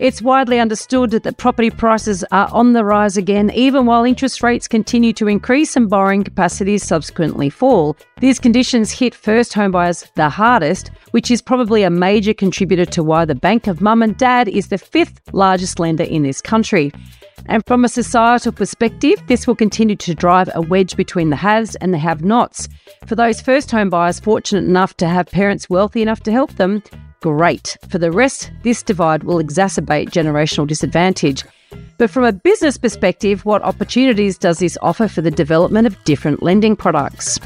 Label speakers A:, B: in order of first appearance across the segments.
A: It's widely understood that property prices are on the rise again, even while interest rates continue to increase and borrowing capacities subsequently fall. These conditions hit first homebuyers the hardest, which is probably a major contributor to why the Bank of Mum and Dad is the fifth largest lender in this country. And from a societal perspective, this will continue to drive a wedge between the haves and the have nots. For those first home buyers fortunate enough to have parents wealthy enough to help them, great. For the rest, this divide will exacerbate generational disadvantage. But from a business perspective, what opportunities does this offer for the development of different lending products?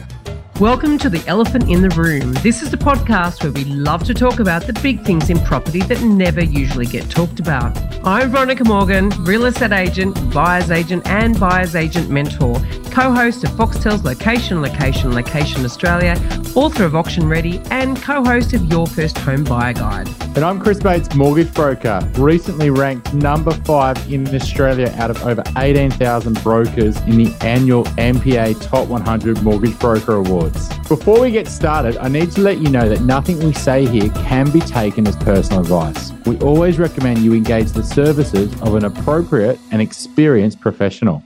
B: Welcome to The Elephant in the Room. This is the podcast where we love to talk about the big things in property that never usually get talked about. I'm Veronica Morgan, real estate agent, buyer's agent, and buyer's agent mentor, co host of Foxtel's Location, Location, Location Australia, author of Auction Ready, and co host of Your First Home Buyer Guide.
C: And I'm Chris Bates, mortgage broker, recently ranked number five in Australia out of over 18,000 brokers in the annual MPA Top 100 Mortgage Broker Award. Before we get started, I need to let you know that nothing we say here can be taken as personal advice. We always recommend you engage the services of an appropriate and experienced professional.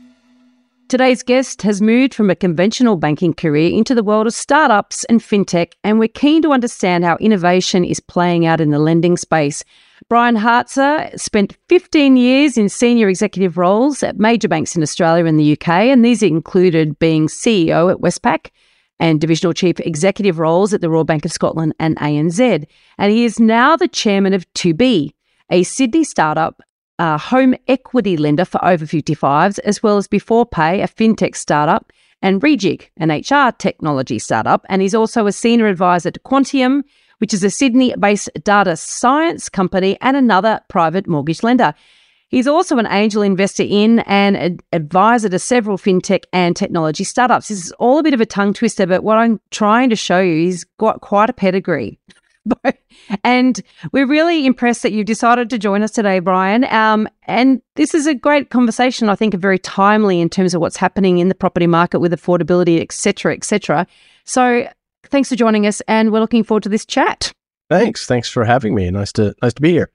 A: Today's guest has moved from a conventional banking career into the world of startups and fintech, and we're keen to understand how innovation is playing out in the lending space. Brian Hartzer spent 15 years in senior executive roles at major banks in Australia and the UK, and these included being CEO at Westpac, and divisional chief executive roles at the Royal Bank of Scotland and ANZ. And he is now the chairman of 2Be, a Sydney startup a home equity lender for over 55s, as well as Beforepay, a fintech startup, and Reejig, an HR technology startup. And he's also a senior advisor to Quantium, which is a Sydney based data science company and another private mortgage lender. He's also an angel investor in and ad- advisor to several fintech and technology startups. This is all a bit of a tongue twister, but what I'm trying to show you, he's got quite a pedigree. and we're really impressed that you've decided to join us today, Brian. Um, and this is a great conversation, I think, very timely in terms of what's happening in the property market with affordability, et cetera, et cetera. So thanks for joining us, and we're looking forward to this chat.
D: Thanks. Thanks for having me. Nice to nice to be here.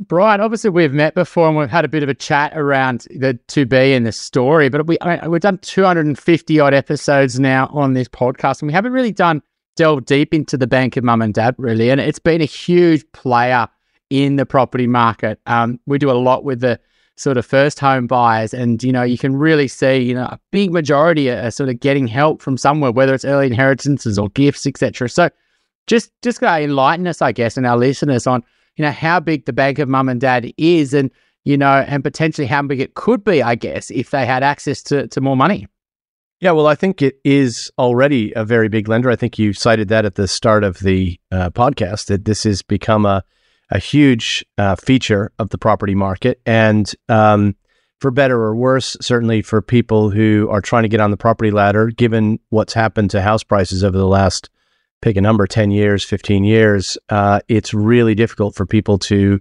C: Brian, obviously we've met before and we've had a bit of a chat around the 2Be and the story, but we I we've done 250 odd episodes now on this podcast, and we haven't really done delve deep into the bank of mum and dad really, and it's been a huge player in the property market. Um, we do a lot with the sort of first home buyers, and you know you can really see you know a big majority are, sort of getting help from somewhere, whether it's early inheritances or gifts, etc. So just just enlighten us, I guess, and our listeners on you know, how big the bank of mum and dad is and, you know, and potentially how big it could be, I guess, if they had access to, to more money.
D: Yeah, well, I think it is already a very big lender. I think you cited that at the start of the uh, podcast that this has become a, a huge uh, feature of the property market. And um, for better or worse, certainly for people who are trying to get on the property ladder, given what's happened to house prices over the last pick a number 10 years 15 years uh, it's really difficult for people to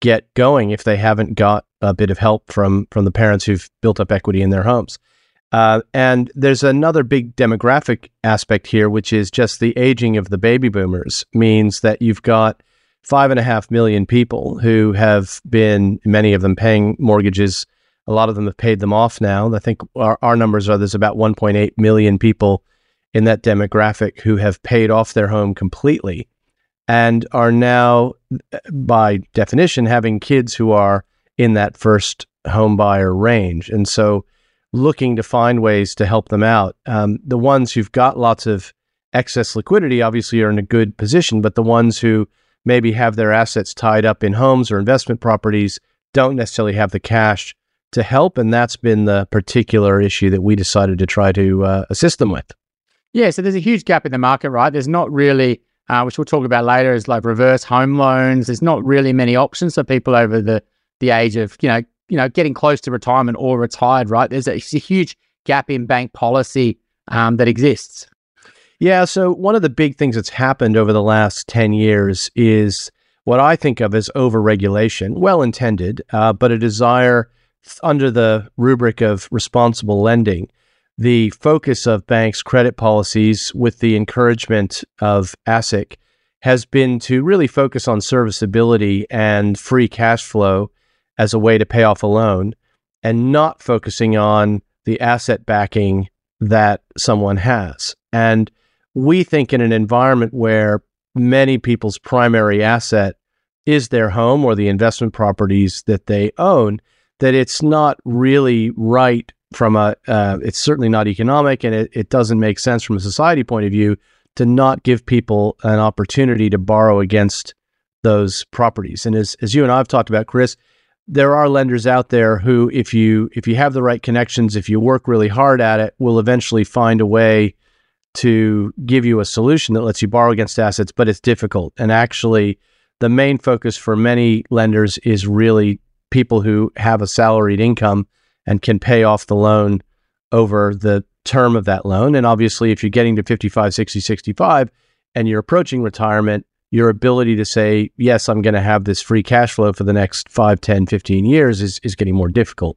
D: get going if they haven't got a bit of help from from the parents who've built up equity in their homes. Uh, and there's another big demographic aspect here which is just the aging of the baby boomers means that you've got five and a half million people who have been many of them paying mortgages. A lot of them have paid them off now. I think our, our numbers are there's about 1.8 million people in that demographic who have paid off their home completely and are now, by definition, having kids who are in that first home buyer range. And so looking to find ways to help them out. Um, the ones who've got lots of excess liquidity obviously are in a good position, but the ones who maybe have their assets tied up in homes or investment properties don't necessarily have the cash to help. And that's been the particular issue that we decided to try to uh, assist them with.
C: Yeah, so there's a huge gap in the market, right? There's not really, uh, which we'll talk about later, is like reverse home loans. There's not really many options for people over the the age of you know you know getting close to retirement or retired, right? There's a, a huge gap in bank policy um, that exists.
D: Yeah, so one of the big things that's happened over the last ten years is what I think of as overregulation, well intended, uh, but a desire under the rubric of responsible lending the focus of banks' credit policies with the encouragement of ASIC has been to really focus on serviceability and free cash flow as a way to pay off a loan and not focusing on the asset backing that someone has. And we think in an environment where many people's primary asset is their home or the investment properties that they own, that it's not really right from a, uh, it's certainly not economic and it, it doesn't make sense from a society point of view to not give people an opportunity to borrow against those properties. And as, as you and I have talked about, Chris, there are lenders out there who, if you if you have the right connections, if you work really hard at it, will eventually find a way to give you a solution that lets you borrow against assets, but it's difficult. And actually, the main focus for many lenders is really people who have a salaried income and can pay off the loan over the term of that loan. And obviously, if you're getting to 55, 60, 65 and you're approaching retirement, your ability to say, yes, I'm going to have this free cash flow for the next 5, 10, 15 years is, is getting more difficult.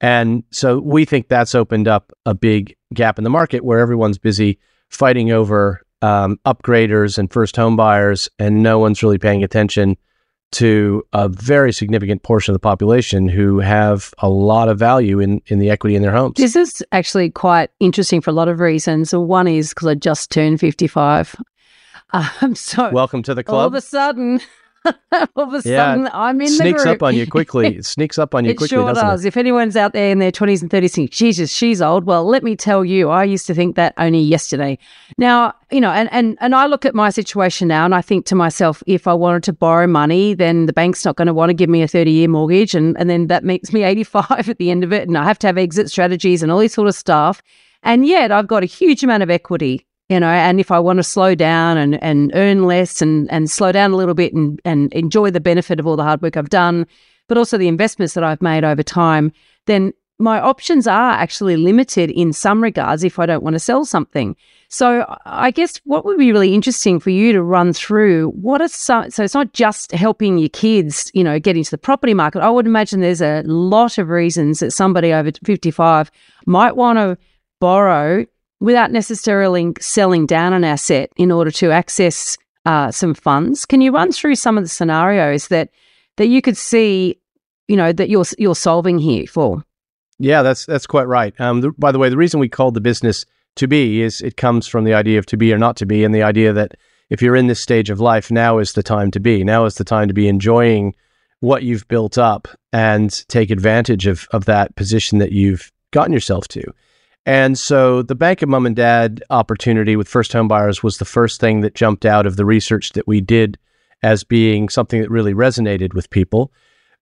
D: And so we think that's opened up a big gap in the market where everyone's busy fighting over um, upgraders and first home buyers, and no one's really paying attention to a very significant portion of the population who have a lot of value in, in the equity in their homes.
A: This is actually quite interesting for a lot of reasons. One is because I just turned 55. Um, so
D: welcome to the club.
A: All of a sudden, all of a
D: Yeah,
A: sudden, I'm in
D: sneaks up on you quickly. It sneaks up on you
A: it
D: quickly,
A: sure
D: doesn't
A: does.
D: it?
A: If anyone's out there in their 20s and 30s thinking, Jesus, she's old. Well, let me tell you, I used to think that only yesterday. Now, you know, and, and, and I look at my situation now and I think to myself, if I wanted to borrow money, then the bank's not going to want to give me a 30 year mortgage. And, and then that makes me 85 at the end of it. And I have to have exit strategies and all this sort of stuff. And yet I've got a huge amount of equity you know and if i want to slow down and, and earn less and, and slow down a little bit and, and enjoy the benefit of all the hard work i've done but also the investments that i've made over time then my options are actually limited in some regards if i don't want to sell something. So i guess what would be really interesting for you to run through what are some so it's not just helping your kids you know get into the property market. I would imagine there's a lot of reasons that somebody over 55 might want to borrow without necessarily selling down an asset in order to access uh, some funds. Can you run through some of the scenarios that that you could see, you know, that you're you're solving here for?
D: Yeah, that's that's quite right. Um, by the way, the reason we called the business to be is it comes from the idea of to be or not to be, and the idea that if you're in this stage of life, now is the time to be. Now is the time to be enjoying what you've built up and take advantage of of that position that you've gotten yourself to. And so the Bank of Mom and Dad opportunity with first home buyers was the first thing that jumped out of the research that we did as being something that really resonated with people.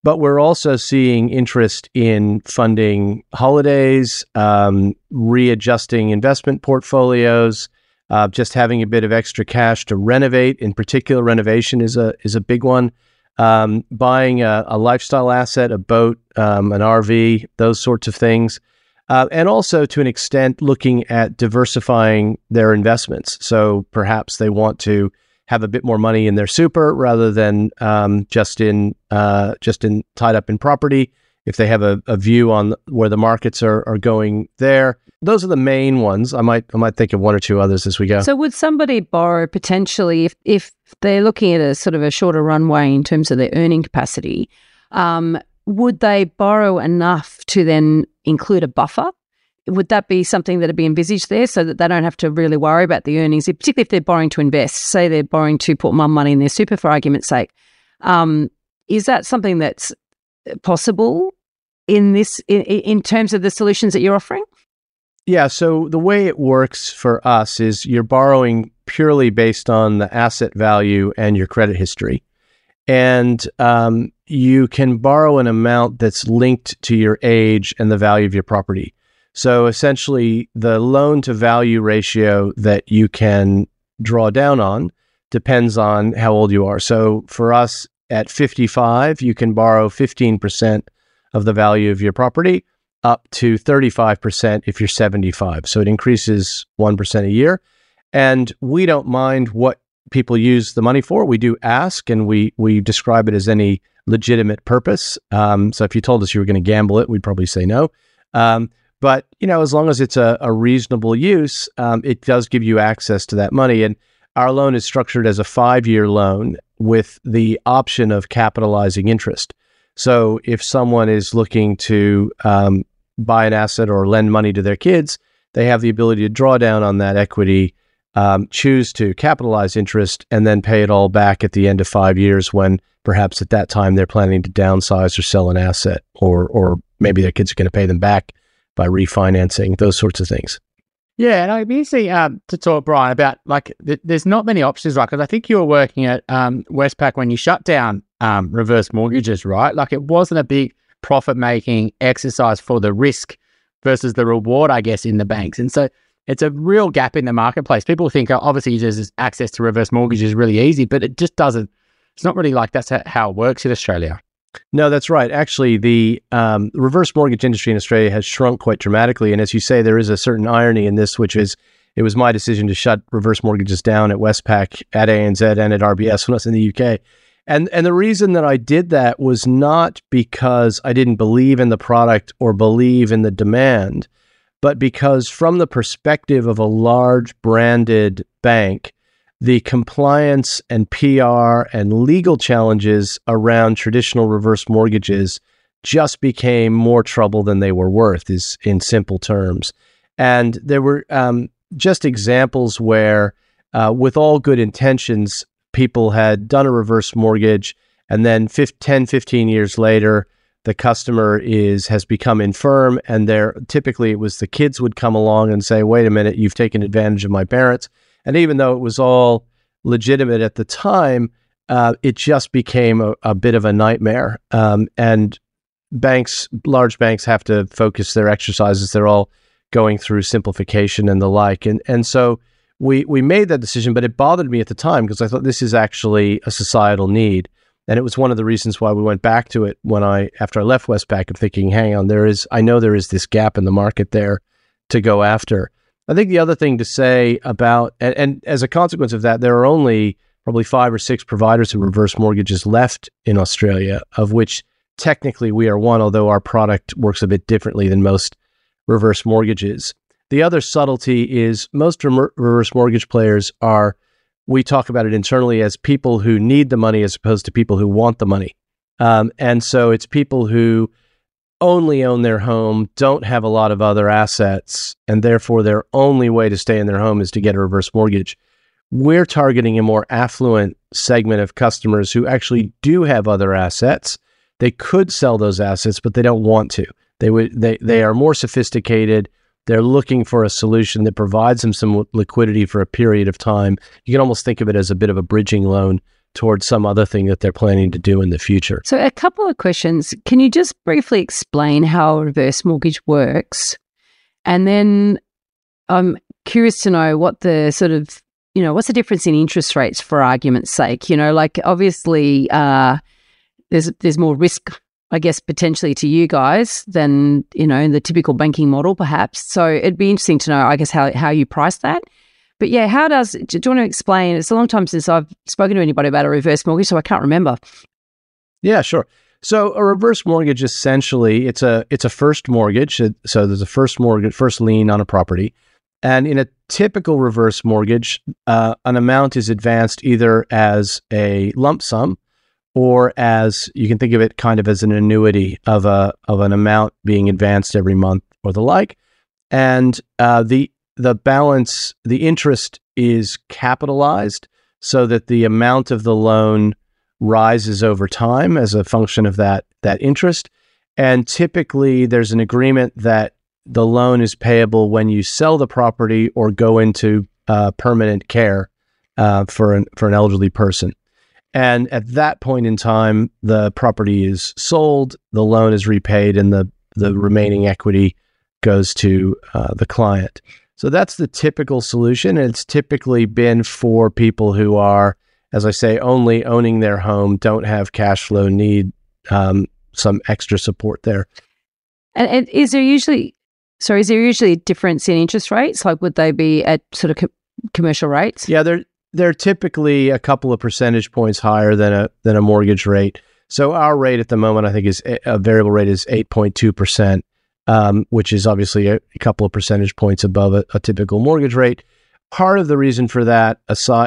D: But we're also seeing interest in funding holidays, um, readjusting investment portfolios, uh, just having a bit of extra cash to renovate. In particular, renovation is a is a big one. Um, buying a, a, lifestyle asset, a boat, um, an RV, those sorts of things. Uh, and also, to an extent, looking at diversifying their investments. So perhaps they want to have a bit more money in their super rather than um, just in uh, just in tied up in property. If they have a, a view on where the markets are, are going there, those are the main ones. I might I might think of one or two others as we go.
A: So would somebody borrow potentially if if they're looking at a sort of a shorter runway in terms of their earning capacity? Um, would they borrow enough to then include a buffer? Would that be something that would be envisaged there so that they don't have to really worry about the earnings, particularly if they're borrowing to invest? Say they're borrowing to put mum money in their super, for argument's sake. Um, is that something that's possible in this in, in terms of the solutions that you're offering?
D: Yeah. So the way it works for us is you're borrowing purely based on the asset value and your credit history. And um, you can borrow an amount that's linked to your age and the value of your property. So essentially, the loan to value ratio that you can draw down on depends on how old you are. So for us at 55, you can borrow 15% of the value of your property up to 35% if you're 75. So it increases 1% a year. And we don't mind what people use the money for. We do ask and we we describe it as any legitimate purpose. Um, so if you told us you were going to gamble it, we'd probably say no. Um, but you know, as long as it's a, a reasonable use, um, it does give you access to that money. And our loan is structured as a five-year loan with the option of capitalizing interest. So if someone is looking to um, buy an asset or lend money to their kids, they have the ability to draw down on that equity, um, choose to capitalize interest, and then pay it all back at the end of five years when perhaps at that time they're planning to downsize or sell an asset, or or maybe their kids are going to pay them back by refinancing, those sorts of things.
C: Yeah, and I'd be interested um, to talk, Brian, about like th- there's not many options, right? Because I think you were working at um, Westpac when you shut down um, reverse mortgages, right? Like it wasn't a big profit making exercise for the risk versus the reward, I guess, in the banks. And so it's a real gap in the marketplace. People think oh, obviously there's access to reverse mortgages is really easy, but it just doesn't. It's not really like that's how it works in Australia.
D: No, that's right. Actually, the um, reverse mortgage industry in Australia has shrunk quite dramatically. And as you say, there is a certain irony in this, which is it was my decision to shut reverse mortgages down at Westpac, at ANZ, and at RBS when I was in the UK. And and the reason that I did that was not because I didn't believe in the product or believe in the demand, but because from the perspective of a large branded bank, the compliance and PR and legal challenges around traditional reverse mortgages just became more trouble than they were worth, is in simple terms. And there were um, just examples where, uh, with all good intentions, people had done a reverse mortgage, and then 15, 10, 15 years later, the customer is has become infirm, and there typically it was the kids would come along and say, "Wait a minute, you've taken advantage of my parents." And even though it was all legitimate at the time, uh, it just became a, a, bit of a nightmare. Um, and banks, large banks, have to focus their exercises. They're all going through simplification and the like. And and so we we made that decision, but it bothered me at the time because I thought this is actually a societal need. And it was one of the reasons why we went back to it when I after I left Westpac and thinking, hang on, there is I know there is this gap in the market there to go after. I think the other thing to say about, and, and, as a consequence of that, there are only probably five or six providers of reverse mortgages left in Australia, of which technically we are one, although our product works a bit differently than most reverse mortgages. The other subtlety is most reverse mortgage players are, we talk about it internally as people who need the money as opposed to people who want the money. Um, and so it's people who only own their home, don't have a lot of other assets, and therefore their only way to stay in their home is to get a reverse mortgage. We're targeting a more affluent segment of customers who actually do have other assets. They could sell those assets, but they don't want to. They would they they are more sophisticated. They're looking for a solution that provides them some liquidity for a period of time. You can almost think of it as a bit of a bridging loan towards some other thing that they're planning to do in the future.
A: So, a couple of questions. Can you just briefly explain how reverse mortgage works? And then I'm curious to know what the sort of, you know, what's the difference in interest rates for argument's sake? You know, like obviously uh, there's there's more risk I guess potentially to you guys than you know the typical banking model, perhaps. So it'd be interesting to know, I guess, how how you price that, but yeah, how does, do you want to explain? It's a long time since I've spoken to anybody about a reverse mortgage, so I can't remember.
D: Yeah, sure. So a reverse mortgage essentially it's a it's a first mortgage. So there's a first mortgage, first lien on a property, and in a typical reverse mortgage, uh, an amount is advanced either as a lump sum or as you can think of it kind of as an annuity of a of an amount being advanced every month or the like. And uh, the the balance, the interest is capitalized so that the amount of the loan rises over time as a function of that that interest. And typically, there's an agreement that the loan is payable when you sell the property or go into uh, permanent care uh, for an for an elderly person. And at that point in time, the property is sold, the loan is repaid, and the the remaining equity goes to uh, the client. So that's the typical solution. And it's typically been for people who are, as I say, only owning their home, don't have cash flow, need um, some extra support there.
A: And, and, is there usually, sorry, is there usually a difference in interest rates? Like, would they be at sort of co- commercial rates?
D: Yeah, they're they're typically a couple of percentage points higher than a than a mortgage rate. So our rate at the moment, I think, is a variable rate is eight point two percent um, which is obviously a, a, couple of percentage points above a, a, typical mortgage rate. Part of the reason for that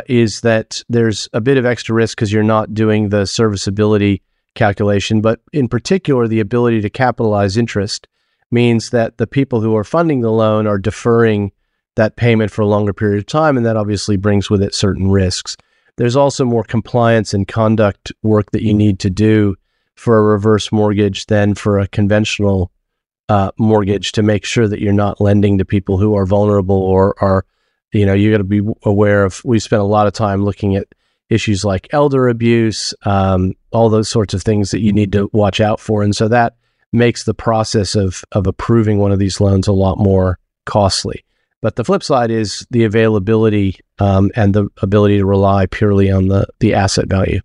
D: is that there's a bit of extra risk because you're not doing the serviceability calculation, but in particular, the ability to capitalize interest means that the people who are funding the loan are deferring that payment for a longer period of time, and that obviously brings with it certain risks. There's also more compliance and conduct work that you need to do for a reverse mortgage than for a conventional uh, mortgage to make sure that you're not lending to people who are vulnerable or are, you know, you got to be aware of. We spent a lot of time looking at issues like elder abuse, um, all those sorts of things that you need to watch out for. And so that makes the process of of approving one of these loans a lot more costly. But the flip side is the availability um, and the ability to rely purely on the the asset value.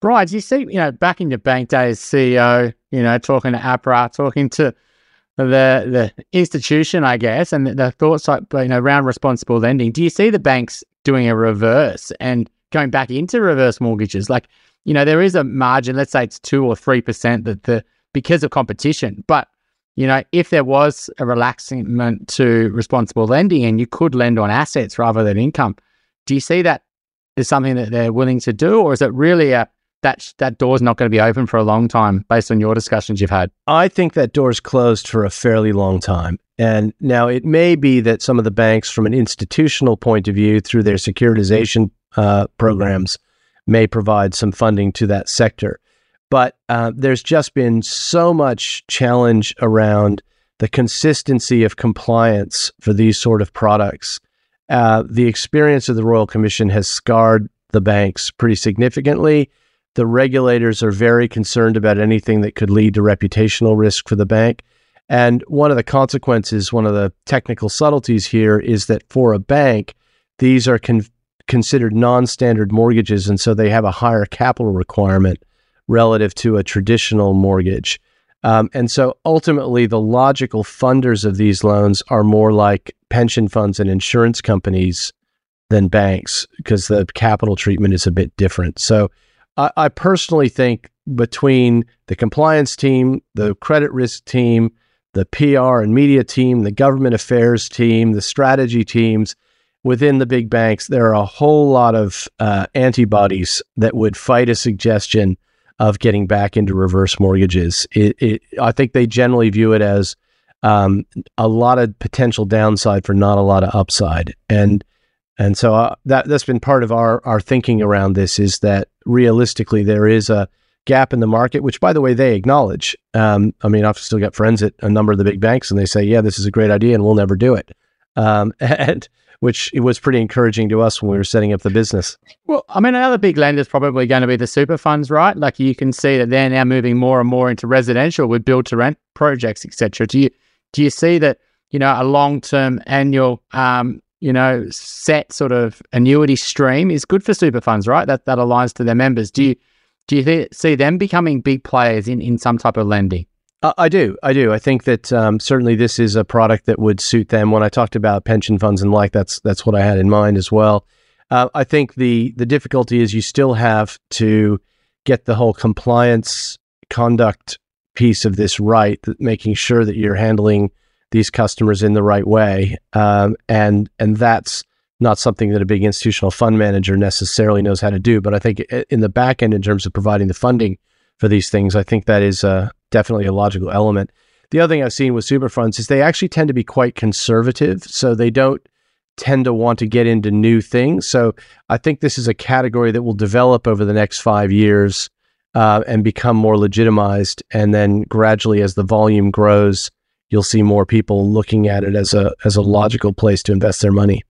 C: Do you see, you know, back in your bank days, CEO, you know, talking to APRA, talking to the the institution, I guess, and the, the thoughts like you know around responsible lending. Do you see the banks doing a reverse and going back into reverse mortgages? Like, you know, there is a margin. Let's say it's two or three percent that the because of competition, but you know, if there was a relaxment to responsible lending and you could lend on assets rather than income, do you see that as something that they're willing to do, or is it really a that that door's not going to be open for a long time based on your discussions you've had?
D: I think that door's closed for a fairly long time. And now it may be that some of the banks, from an institutional point of view, through their securitization uh, programs, may provide some funding to that sector. But uh, there's just been so much challenge around the consistency of compliance for these sort of products. Uh, the experience of the Royal Commission has scarred the banks pretty significantly the regulators are very concerned about anything that could lead to reputational risk for the bank. And one of the consequences, one of the technical subtleties here is that for a bank, these are con- considered non standard mortgages. And so they have a higher capital requirement relative to a traditional mortgage. Um, and so ultimately, the logical funders of these loans are more like pension funds and insurance companies than banks because the capital treatment is a bit different. So I, I personally think between the compliance team, the credit risk team, the PR and media team, the government affairs team, the strategy teams within the big banks, there are a whole lot of uh, antibodies that would fight a suggestion of getting back into reverse mortgages. It, it, I think they generally view it as um, a lot of potential downside for not a lot of upside. And and so uh, that that's been part of our our thinking around this is that realistically there is a gap in the market, which by the way they acknowledge. Um, I mean, I've still got friends at a number of the big banks, and they say, "Yeah, this is a great idea, and we'll never do it." Um, and which it was pretty encouraging to us when we were setting up the business.
C: Well, I mean, another big lender is probably going to be the super funds, right? Like you can see that they're now moving more and more into residential with build to rent projects, etc. Do you do you see that you know a long term annual um, you know, set sort of annuity stream is good for super funds, right? That that aligns to their members. Do you do you th- see them becoming big players in in some type of lending?
D: Uh, I do, I do. I think that um, certainly this is a product that would suit them. When I talked about pension funds and like, that's that's what I had in mind as well. Uh, I think the the difficulty is you still have to get the whole compliance conduct piece of this right, making sure that you're handling these customers in the right way. Um, and and that's not something that a big institutional fund manager necessarily knows how to do. But I think in the back end, in terms of providing the funding for these things, I think that is uh, definitely a logical element. The other thing I've seen with super funds is they actually tend to be quite conservative, so they don't tend to want to get into new things. So I think this is a category that will develop over the next five years uh, and become more legitimized, and then gradually, as the volume grows, you'll see more people looking at it as a as a logical place to invest their money.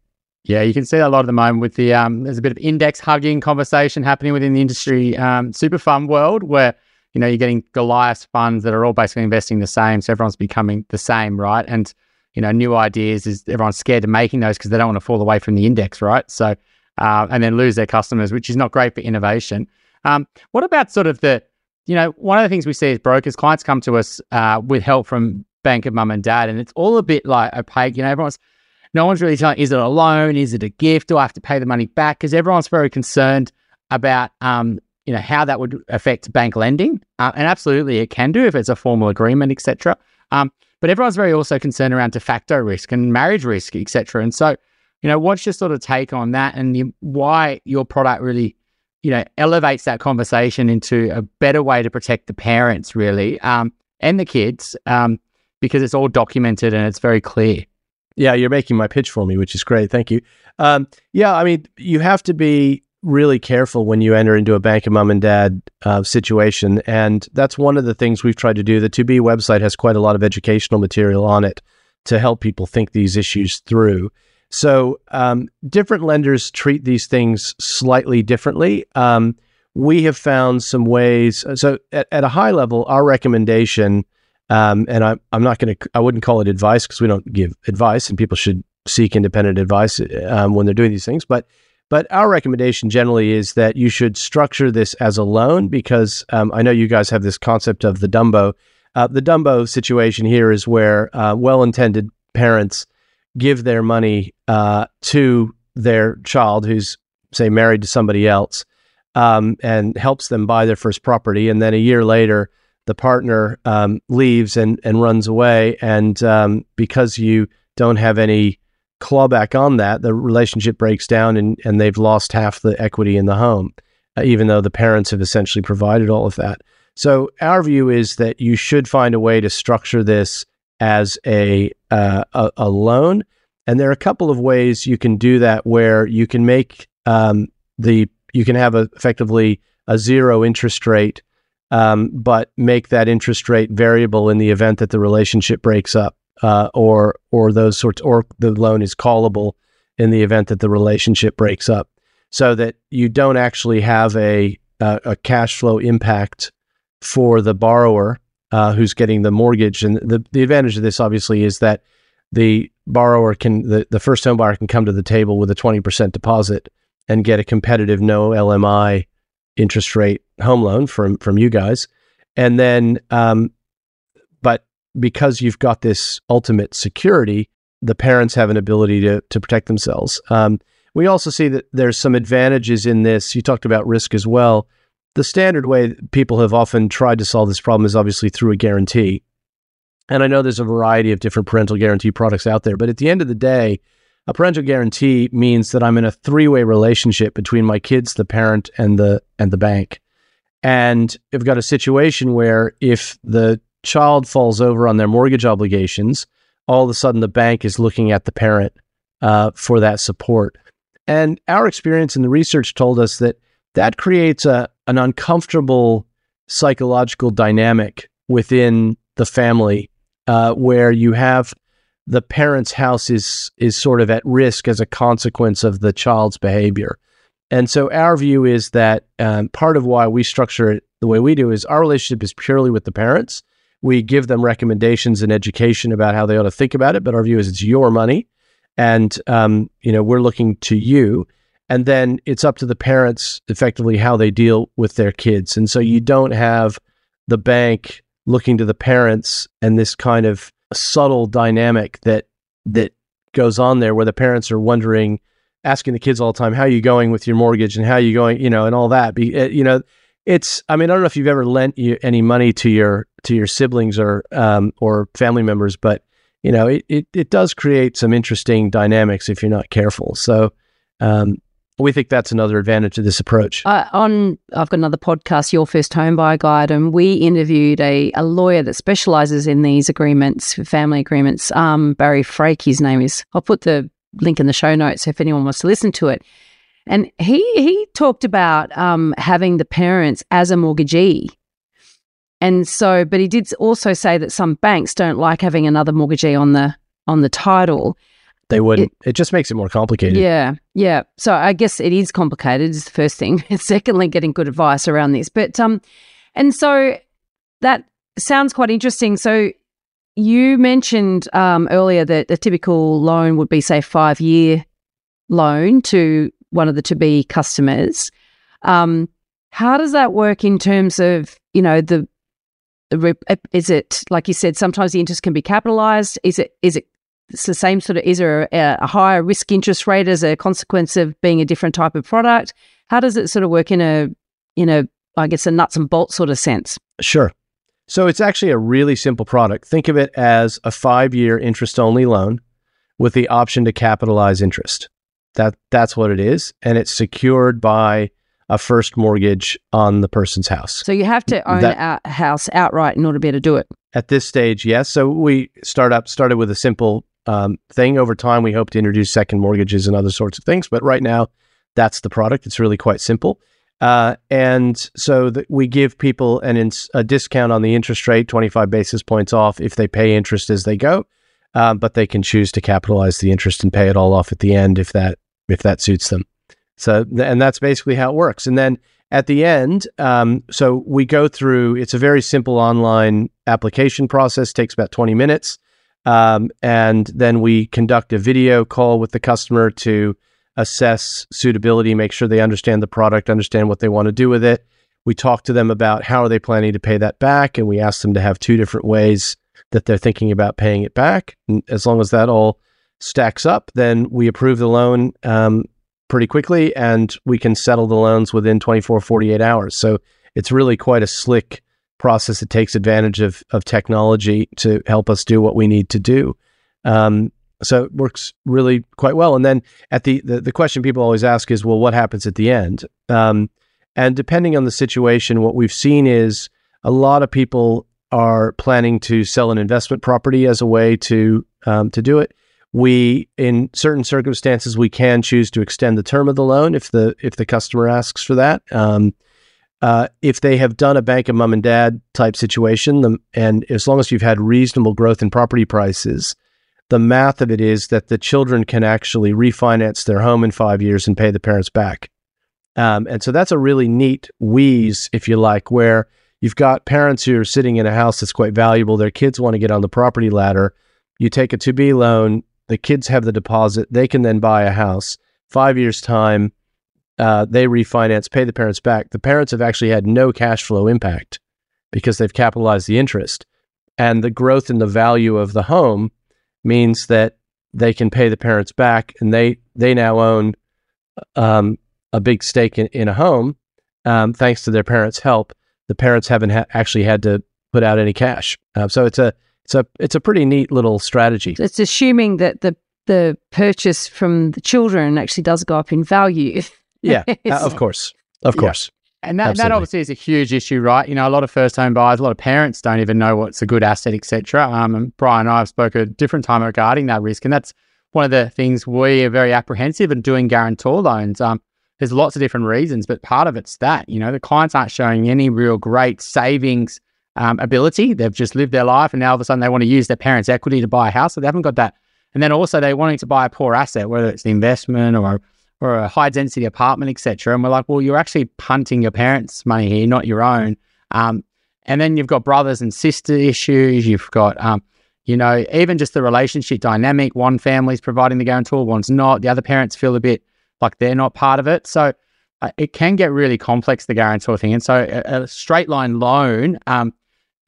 C: Yeah, you can see that a lot at the moment with the um, there's a bit of index hugging conversation happening within the industry um, super fund world where you know you're getting Goliath funds that are all basically investing the same, so everyone's becoming the same, right? And you know, new ideas is everyone's scared of making those because they don't want to fall away from the index, right? So uh, and then lose their customers, which is not great for innovation. Um, what about sort of the you know, one of the things we see as brokers, clients come to us uh, with help from bank of mum and dad. And it's all a bit like opaque. You know, everyone's, no one's really telling, is it a loan? Is it a gift? Do I have to pay the money back? Because everyone's very concerned about, um, you know, how that would affect bank lending. Uh, and absolutely it can do if it's a formal agreement, etc. Um, but everyone's very also concerned around de facto risk and marriage risk, etc. And so, you know, what's your sort of take on that and why your product really you know, elevates that conversation into a better way to protect the parents, really, um, and the kids, um, because it's all documented and it's very clear.
D: Yeah, you're making my pitch for me, which is great. Thank you. Um, yeah, I mean, you have to be really careful when you enter into a bank of mom and dad uh, situation. And that's one of the things we've tried to do. The 2Be website has quite a lot of educational material on it to help people think these issues through. So, um, different lenders treat these things slightly differently. Um, we have found some ways. So, at, at a high level, our recommendation, um, and I, I'm not going to, I wouldn't call it advice because we don't give advice, and people should seek independent advice um, when they're doing these things. But but our recommendation generally is that you should structure this as a loan because um, I know you guys have this concept of the Dumbo. Uh, the Dumbo situation here is where uh, well intended parents give their money uh, to their child who's, say, married to somebody else um, and helps them buy their first property. And then a year later, the partner um, leaves and, and runs away. And um, because you don't have any clawback on that, the relationship breaks down and, and they've lost half the equity in the home, uh, even though the parents have essentially provided all of that. So our view is that you should find a way to structure this as a, uh, a, a loan, and there are a couple of ways you can do that where you can make um, the you can have a, effectively a zero interest rate, um, but make that interest rate variable in the event that the relationship breaks up uh, or or those sorts, or the loan is callable in the event that the relationship breaks up, so that you don't actually have a a, a cash flow impact for the borrower uh, who's getting the mortgage. And the the advantage of this obviously is that the borrower can the, the first home buyer can come to the table with a 20% deposit and get a competitive no LMI interest rate home loan from from you guys. And then um, because you've got this ultimate security, the parents have an ability to to protect themselves. Um, we also see that there's some advantages in this. You talked about risk as well. The standard way people have often tried to solve this problem is obviously through a guarantee. And I know there's a variety of different parental guarantee products out there, but at the end of the day, a parental guarantee means that I'm in a three-way relationship between my kids, the parent, and the and the bank. And I've got a situation where if the child falls over on their mortgage obligations, all of a sudden the bank is looking at the parent uh, for that support. And our experience in the research told us that that creates a, an uncomfortable psychological dynamic within the family uh, where you have the parent's house is is sort of at risk as a consequence of the child's behavior. And so our view is that um, part of why we structure it the way we do is our relationship is purely with the parents we give them recommendations and education about how they ought to think about it. But our view is it's your money, and um, you know we're looking to you. And then it's up to the parents effectively how they deal with their kids. And so you don't have the bank looking to the parents and this kind of subtle dynamic that that goes on there where the parents are wondering asking the kids all the time how are you going with your mortgage and how are you going you know and all that be eh, you know it's i mean i don't know if you've ever lent you any money to your to your siblings or um, or family members but you know it, it, it does create some interesting dynamics if you're not careful so um, we think that's another advantage of this approach.
A: Uh, on, I've got another podcast, Your First Home Buyer Guide, and we interviewed a, a lawyer that specialises in these agreements, family agreements. Um, Barry Frake, his name is. I'll put the link in the show notes if anyone wants to listen to it. And he he talked about um, having the parents as a mortgagee. And so, but he did also say that some banks don't like having another mortgagee on the on the title.
D: They wouldn't. It, it just makes it more complicated.
A: Yeah, yeah. So I guess it is complicated. Is the first thing. And secondly, getting good advice around this. But um, and so that sounds quite interesting. So you mentioned um, earlier that a typical loan would be say five year loan to one of the 2Be customers. Um, how does that work in terms of you know the, the is it like you said sometimes the interest can be capitalized? Is it is it it's the same sort of is there a, a, higher risk interest rate as a consequence of being a different type of product? How does it sort of work in a in a i guess a nuts and bolts sort of sense?
D: Sure. So it's actually a really simple product. Think of it as a five year interest only loan with the option to capitalize interest that that's what it is, and it's secured by a first mortgage on the person's house.
A: So you have to own
D: That-
A: a house outright in order to be able to do it.
D: At this stage, yes. So we start up started with a simple um, thing. Over time, we hope to introduce second mortgages and other sorts of things. But right now, that's the product. It's really quite simple. Uh, and so that we give people an ins- a discount on the interest rate, 25 basis points off if they pay interest as they go. Um, but they can choose to capitalize the interest and pay it all off at the end if that if that suits them. So and that's basically how it works. And then at the end, um, so we go through. It's a very simple online application process. Takes about 20 minutes. Um, and then we conduct a video call with the customer to assess suitability, make sure they understand the product, understand what they want to do with it. We talk to them about how are they planning to pay that back, and we ask them to have two different ways that they're thinking about paying it back. And as long as that all stacks up, then we approve the loan um, pretty quickly, and we can settle the loans within 24, 48 hours. So it's really quite a slick process that takes advantage of of technology to help us do what we need to do. Um, so it works really quite well. And then at the, the the question people always ask is, well, what happens at the end? Um, and depending on the situation, what we've seen is a lot of people are planning to sell an investment property as a way to um, to do it. We, in certain circumstances, we can choose to extend the term of the loan if the if the customer asks for that. Um, uh, if they have done a bank of mom and dad type situation, the, and as long as you've had reasonable growth in property prices, the math of it is that the children can actually refinance their home in five years and pay the parents back. Um, and so that's a really neat wheeze, if you like, where you've got parents who are sitting in a house that's quite valuable. Their kids want to get on the property ladder. You take a 2Be loan, the kids have the deposit, they can then buy a house. Five years' time, uh, they refinance, pay the parents back. The parents have actually had no cash flow impact because they've capitalized the interest. And the growth in the value of the home means that they can pay the parents back and they, they now own um, a big stake in, in a home um, thanks to their parents' help. The parents haven't ha- actually had to put out any cash. Uh, so it's a, it's a, it's a pretty neat little strategy.
A: It's assuming that the the purchase from the children actually does go up in value.
D: Yeah, uh, of course. Of
C: Yeah.
D: course.
C: And that, that obviously is a huge issue, right? You know, a lot of first home buyers, a lot of parents don't even know what's a good asset, etc. Um, and Brian and I have spoke a different time regarding that risk, and that's one of the things we are very apprehensive in doing guarantor loans. Um, there's lots of different reasons, but part of it's that you know the clients aren't showing any real great savings um, ability. They've just lived their life, and now all of a sudden they want to use their parents' equity to buy a house, so they haven't got that. And then also they're wanting to buy a poor asset, whether it's the investment or a or a high density apartment, etc. And we're like, well, you're actually punting your parents' money here, not your own. Um, and then you've got brothers and sister issues. You've got, um, you know, even just the relationship dynamic. One family's providing the guarantor, one's not. The other parents feel a bit like they're not part of it. So uh, it can get really complex, the guarantor thing. And so a, a straight line loan, um,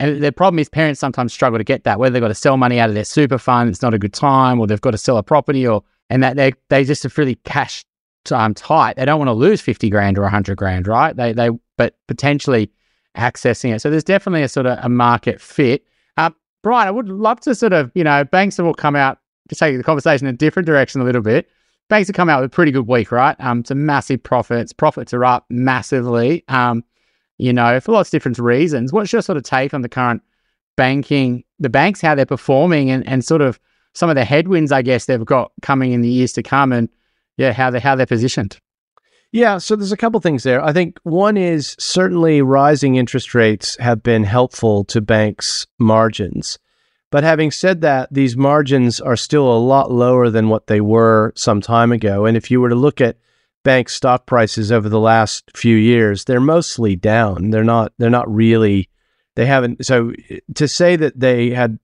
C: and the problem is parents sometimes struggle to get that, whether they've got to sell money out of their super fund, it's not a good time, or they've got to sell a property, or and that they they just have really cash um, tight. They don't want to lose fifty grand or hundred grand, right? They they but potentially accessing it. So there's definitely a sort of a market fit. Um, Brian, I would love to sort of you know banks will come out to take the conversation in a different direction a little bit. Banks have come out with a pretty good week, right? Um, some massive profits. Profits are up massively. Um, you know, for lots of different reasons. What's your sort of take on the current banking, the banks, how they're performing, and and sort of some of the headwinds, I guess, they've got coming in the years to come, and yeah, how they how they're positioned.
D: Yeah, so there's a couple things there. I think one is certainly rising interest rates have been helpful to banks' margins. But having said that, these margins are still a lot lower than what they were some time ago. And if you were to look at bank stock prices over the last few years, they're mostly down. They're not they're not really they haven't so to say that they had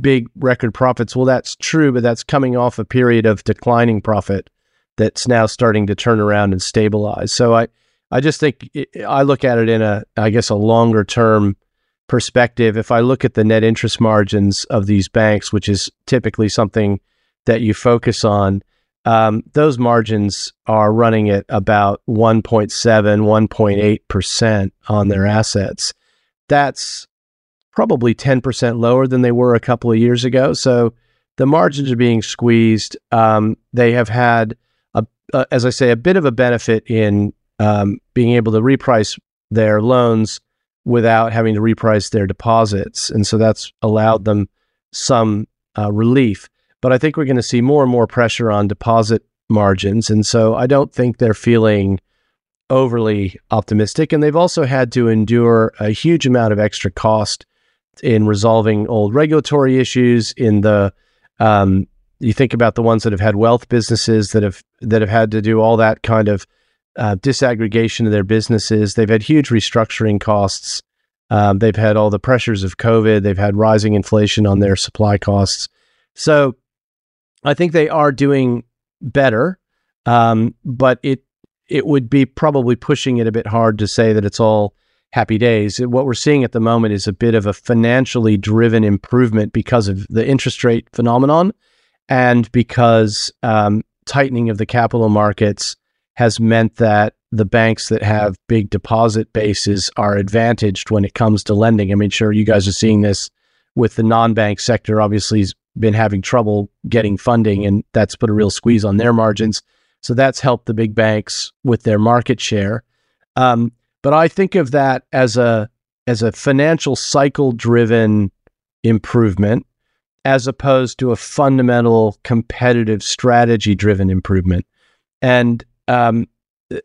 D: big record profits, well that's true, but that's coming off a period of declining profit that's now starting to turn around and stabilize. So I, I just think it, I look at it in a, I guess, a longer term perspective. If I look at the net interest margins of these banks, which is typically something that you focus on, um, those margins are running at about 1.7, 1.8% on their assets. That's probably 10% lower than they were a couple of years ago. So the margins are being squeezed. Um, they have had a, uh, as I say, a bit of a benefit in um, being able to reprice their loans without having to reprice their deposits. And so that's allowed them some uh, relief. But I think we're going to see more and more pressure on deposit margins. And so I don't think they're feeling overly optimistic. And they've also had to endure a huge amount of extra cost in resolving old regulatory issues in the um, you think about the ones that have had wealth businesses that have that have had to do all that kind of uh, disaggregation of their businesses. They've had huge restructuring costs. Um, they've had all the pressures of COVID. They've had rising inflation on their supply costs. So I think they are doing better, um, but it it would be probably pushing it a bit hard to say that it's all happy days. What we're seeing at the moment is a bit of a financially driven improvement because of the interest rate phenomenon and because um, tightening of the capital markets has meant that the banks that have big deposit bases are advantaged when it comes to lending. I mean, sure, you guys are seeing this with the non-bank sector. Obviously, been having trouble getting funding, and that's put a real squeeze on their margins. So that's helped the big banks with their market share. Um, but I think of that as a as a financial cycle driven improvement as opposed to a fundamental competitive strategy driven improvement. And um,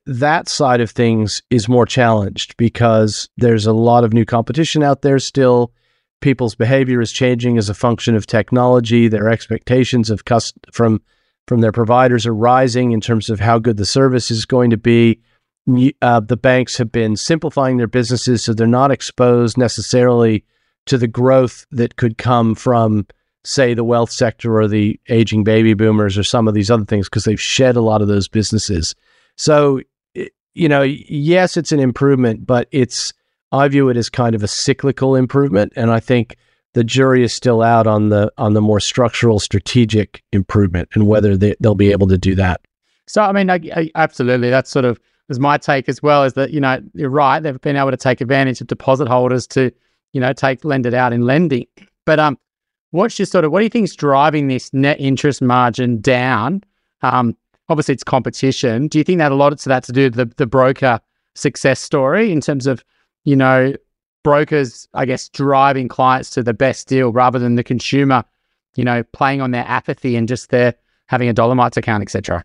D: that side of things is more challenged because there's a lot of new competition out there still. People's behavior is changing as a function of technology. Their expectations of cust- from from their providers are rising in terms of how good the service is going to be. Uh, the banks have been simplifying their businesses so they're not exposed necessarily to the growth that could come from say the wealth sector or the aging baby boomers or some of these other things because they've shed a lot of those businesses. So, you know, yes, it's an improvement, but it's, I view it as kind of a cyclical improvement. And I think the jury is still out on the, on the more structural strategic improvement and whether they, they'll be able to do that.
C: So, I mean, I, I, absolutely. That's sort of was my take as well. Is that you know you're right. They've been able to take advantage of deposit holders to you know take lend it out in lending. But um, What's your sort of what do you think is driving this net interest margin down? Um, obviously, it's competition. Do you think that a lot of that to do with the the broker success story in terms of you know brokers, I guess, driving clients to the best deal rather than the consumer, you know, playing on their apathy and just their having a Dolomites account, etc.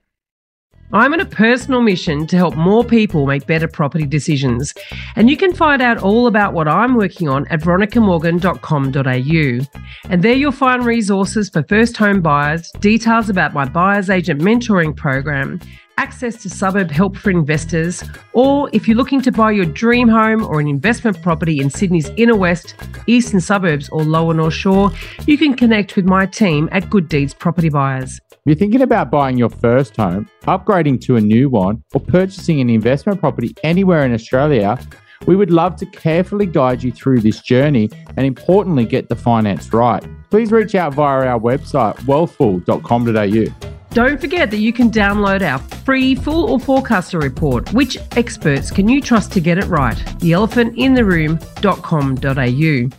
B: I'm on a personal mission to help more people make better property decisions. And you can find out all about what I'm working on at veronicamorgan.com.au. And there you'll find resources for first home buyers, details about my buyer's agent mentoring program, access to suburb help for investors, or if you're looking to buy your dream home or an investment property in Sydney's inner west, eastern suburbs, or lower North Shore, you can connect with my team at Good Deeds Property Buyers.
E: If you're thinking about buying your first home, upgrading to a new one, or purchasing an investment property anywhere in Australia, we would love to carefully guide you through this journey and importantly get the finance right. Please reach out via our website, wealthful.com.au.
B: Don't forget that you can download our free Fool or Forecaster report. Which experts can you trust to get it right? Theelephantintheroom.com.au.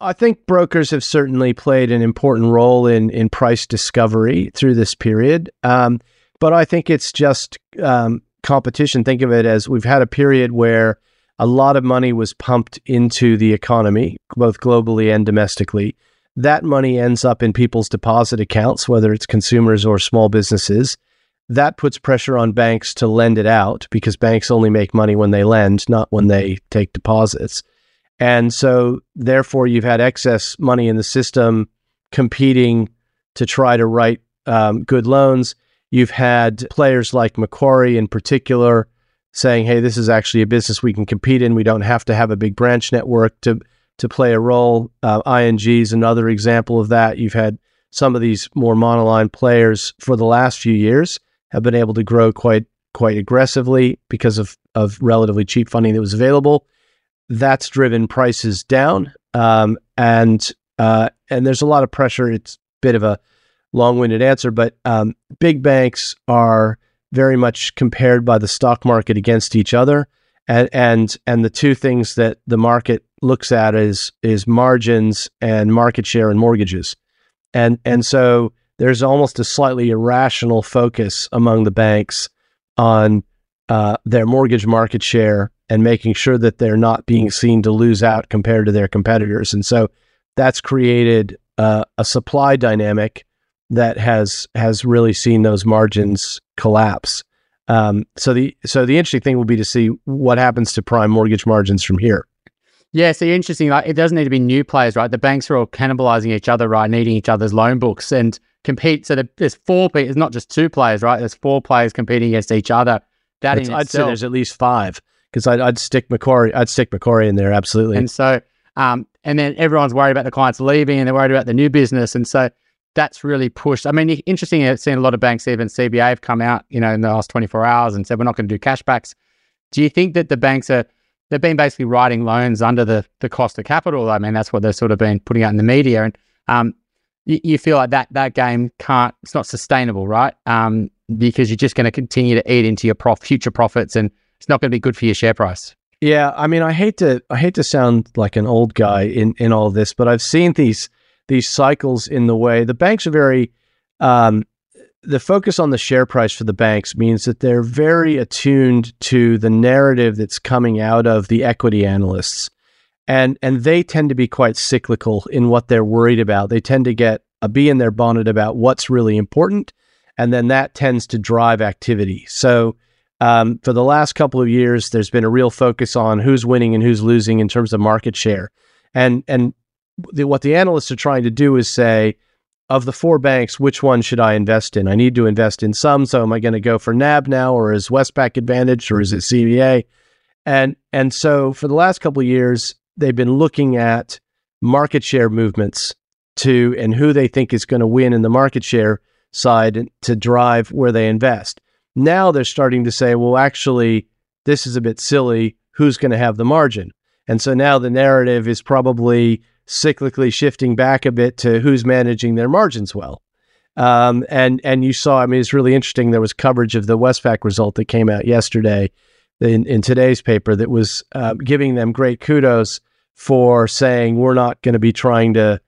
D: I think brokers have certainly played an important role in in price discovery through this period. Um, but I think it's just um, competition. Think of it as we've had a period where a lot of money was pumped into the economy, both globally and domestically that money ends up in people's deposit accounts, whether it's consumers or small businesses. That puts pressure on banks to lend it out because banks only make money when they lend, not when they take deposits. And so, therefore, you've had excess money in the system competing to try to write um, good loans. You've had players like Macquarie in particular saying, hey, this is actually a business we can compete in. We don't have to have a big branch network to to play a role. Uh, ING is another example of that. You've had some of these more monoline players for the last few years have been able to grow quite quite aggressively because of of relatively cheap funding that was available. That's driven prices down, um, and uh, and there's a lot of pressure. It's a bit of a long-winded answer, but um, big banks are very much compared by the stock market against each other, and and and the two things that the market looks at is is margins and market share and mortgages. And and so there's almost a slightly irrational focus among the banks on uh, their mortgage market share and making sure that they're not being seen to lose out compared to their competitors. And so that's created uh, a supply dynamic that has has really seen those margins collapse. Um, so the so the interesting thing will be to see what happens to prime mortgage margins from here.
C: Yeah, so interesting. Like it doesn't need to be new players, right? The banks are all cannibalizing each other, right? Needing each other's loan books and compete. So there's four. It's not just two players, right? There's four players competing against each other. That
D: I'd itself, say there's at least five because I'd, I'd stick Macquarie. I'd stick Macquarie in there absolutely.
C: And so, um, and then everyone's worried about the clients leaving, and they're worried about the new business, and so that's really pushed. I mean, interesting. I've seen a lot of banks, even CBA, have come out, you know, in the last 24 hours and said we're not going to do cashbacks. Do you think that the banks are they've been basically writing loans under the the cost of capital? I mean, that's what they've sort of been putting out in the media, and um, you, you feel like that that game can't it's not sustainable, right? Um, because you're just going to continue to eat into your prof, future profits, and it's not going to be good for your share price.
D: Yeah, I mean, I hate to I hate to sound like an old guy in in all this, but I've seen these these cycles in the way the banks are very um, the focus on the share price for the banks means that they're very attuned to the narrative that's coming out of the equity analysts. And and they tend to be quite cyclical in what they're worried about. They tend to get a bee in their bonnet about what's really important and then that tends to drive activity. So um, for the last couple of years there's been a real focus on who's winning and who's losing in terms of market share. And and the, what the analysts are trying to do is say, of the four banks, which one should I invest in? I need to invest in some. So am I going to go for NAB now, or is Westpac Advantage, or is it CBA? And and so for the last couple of years, they've been looking at market share movements to and who they think is going to win in the market share side to drive where they invest. Now they're starting to say, well, actually, this is a bit silly. Who's going to have the margin? And so now the narrative is probably cyclically shifting back a bit to who's managing their margins well. Um, and and you saw, I mean, it's really interesting. There was coverage of the Westpac result that came out yesterday in, in today's paper that was uh, giving them great kudos for saying we're not going to be trying to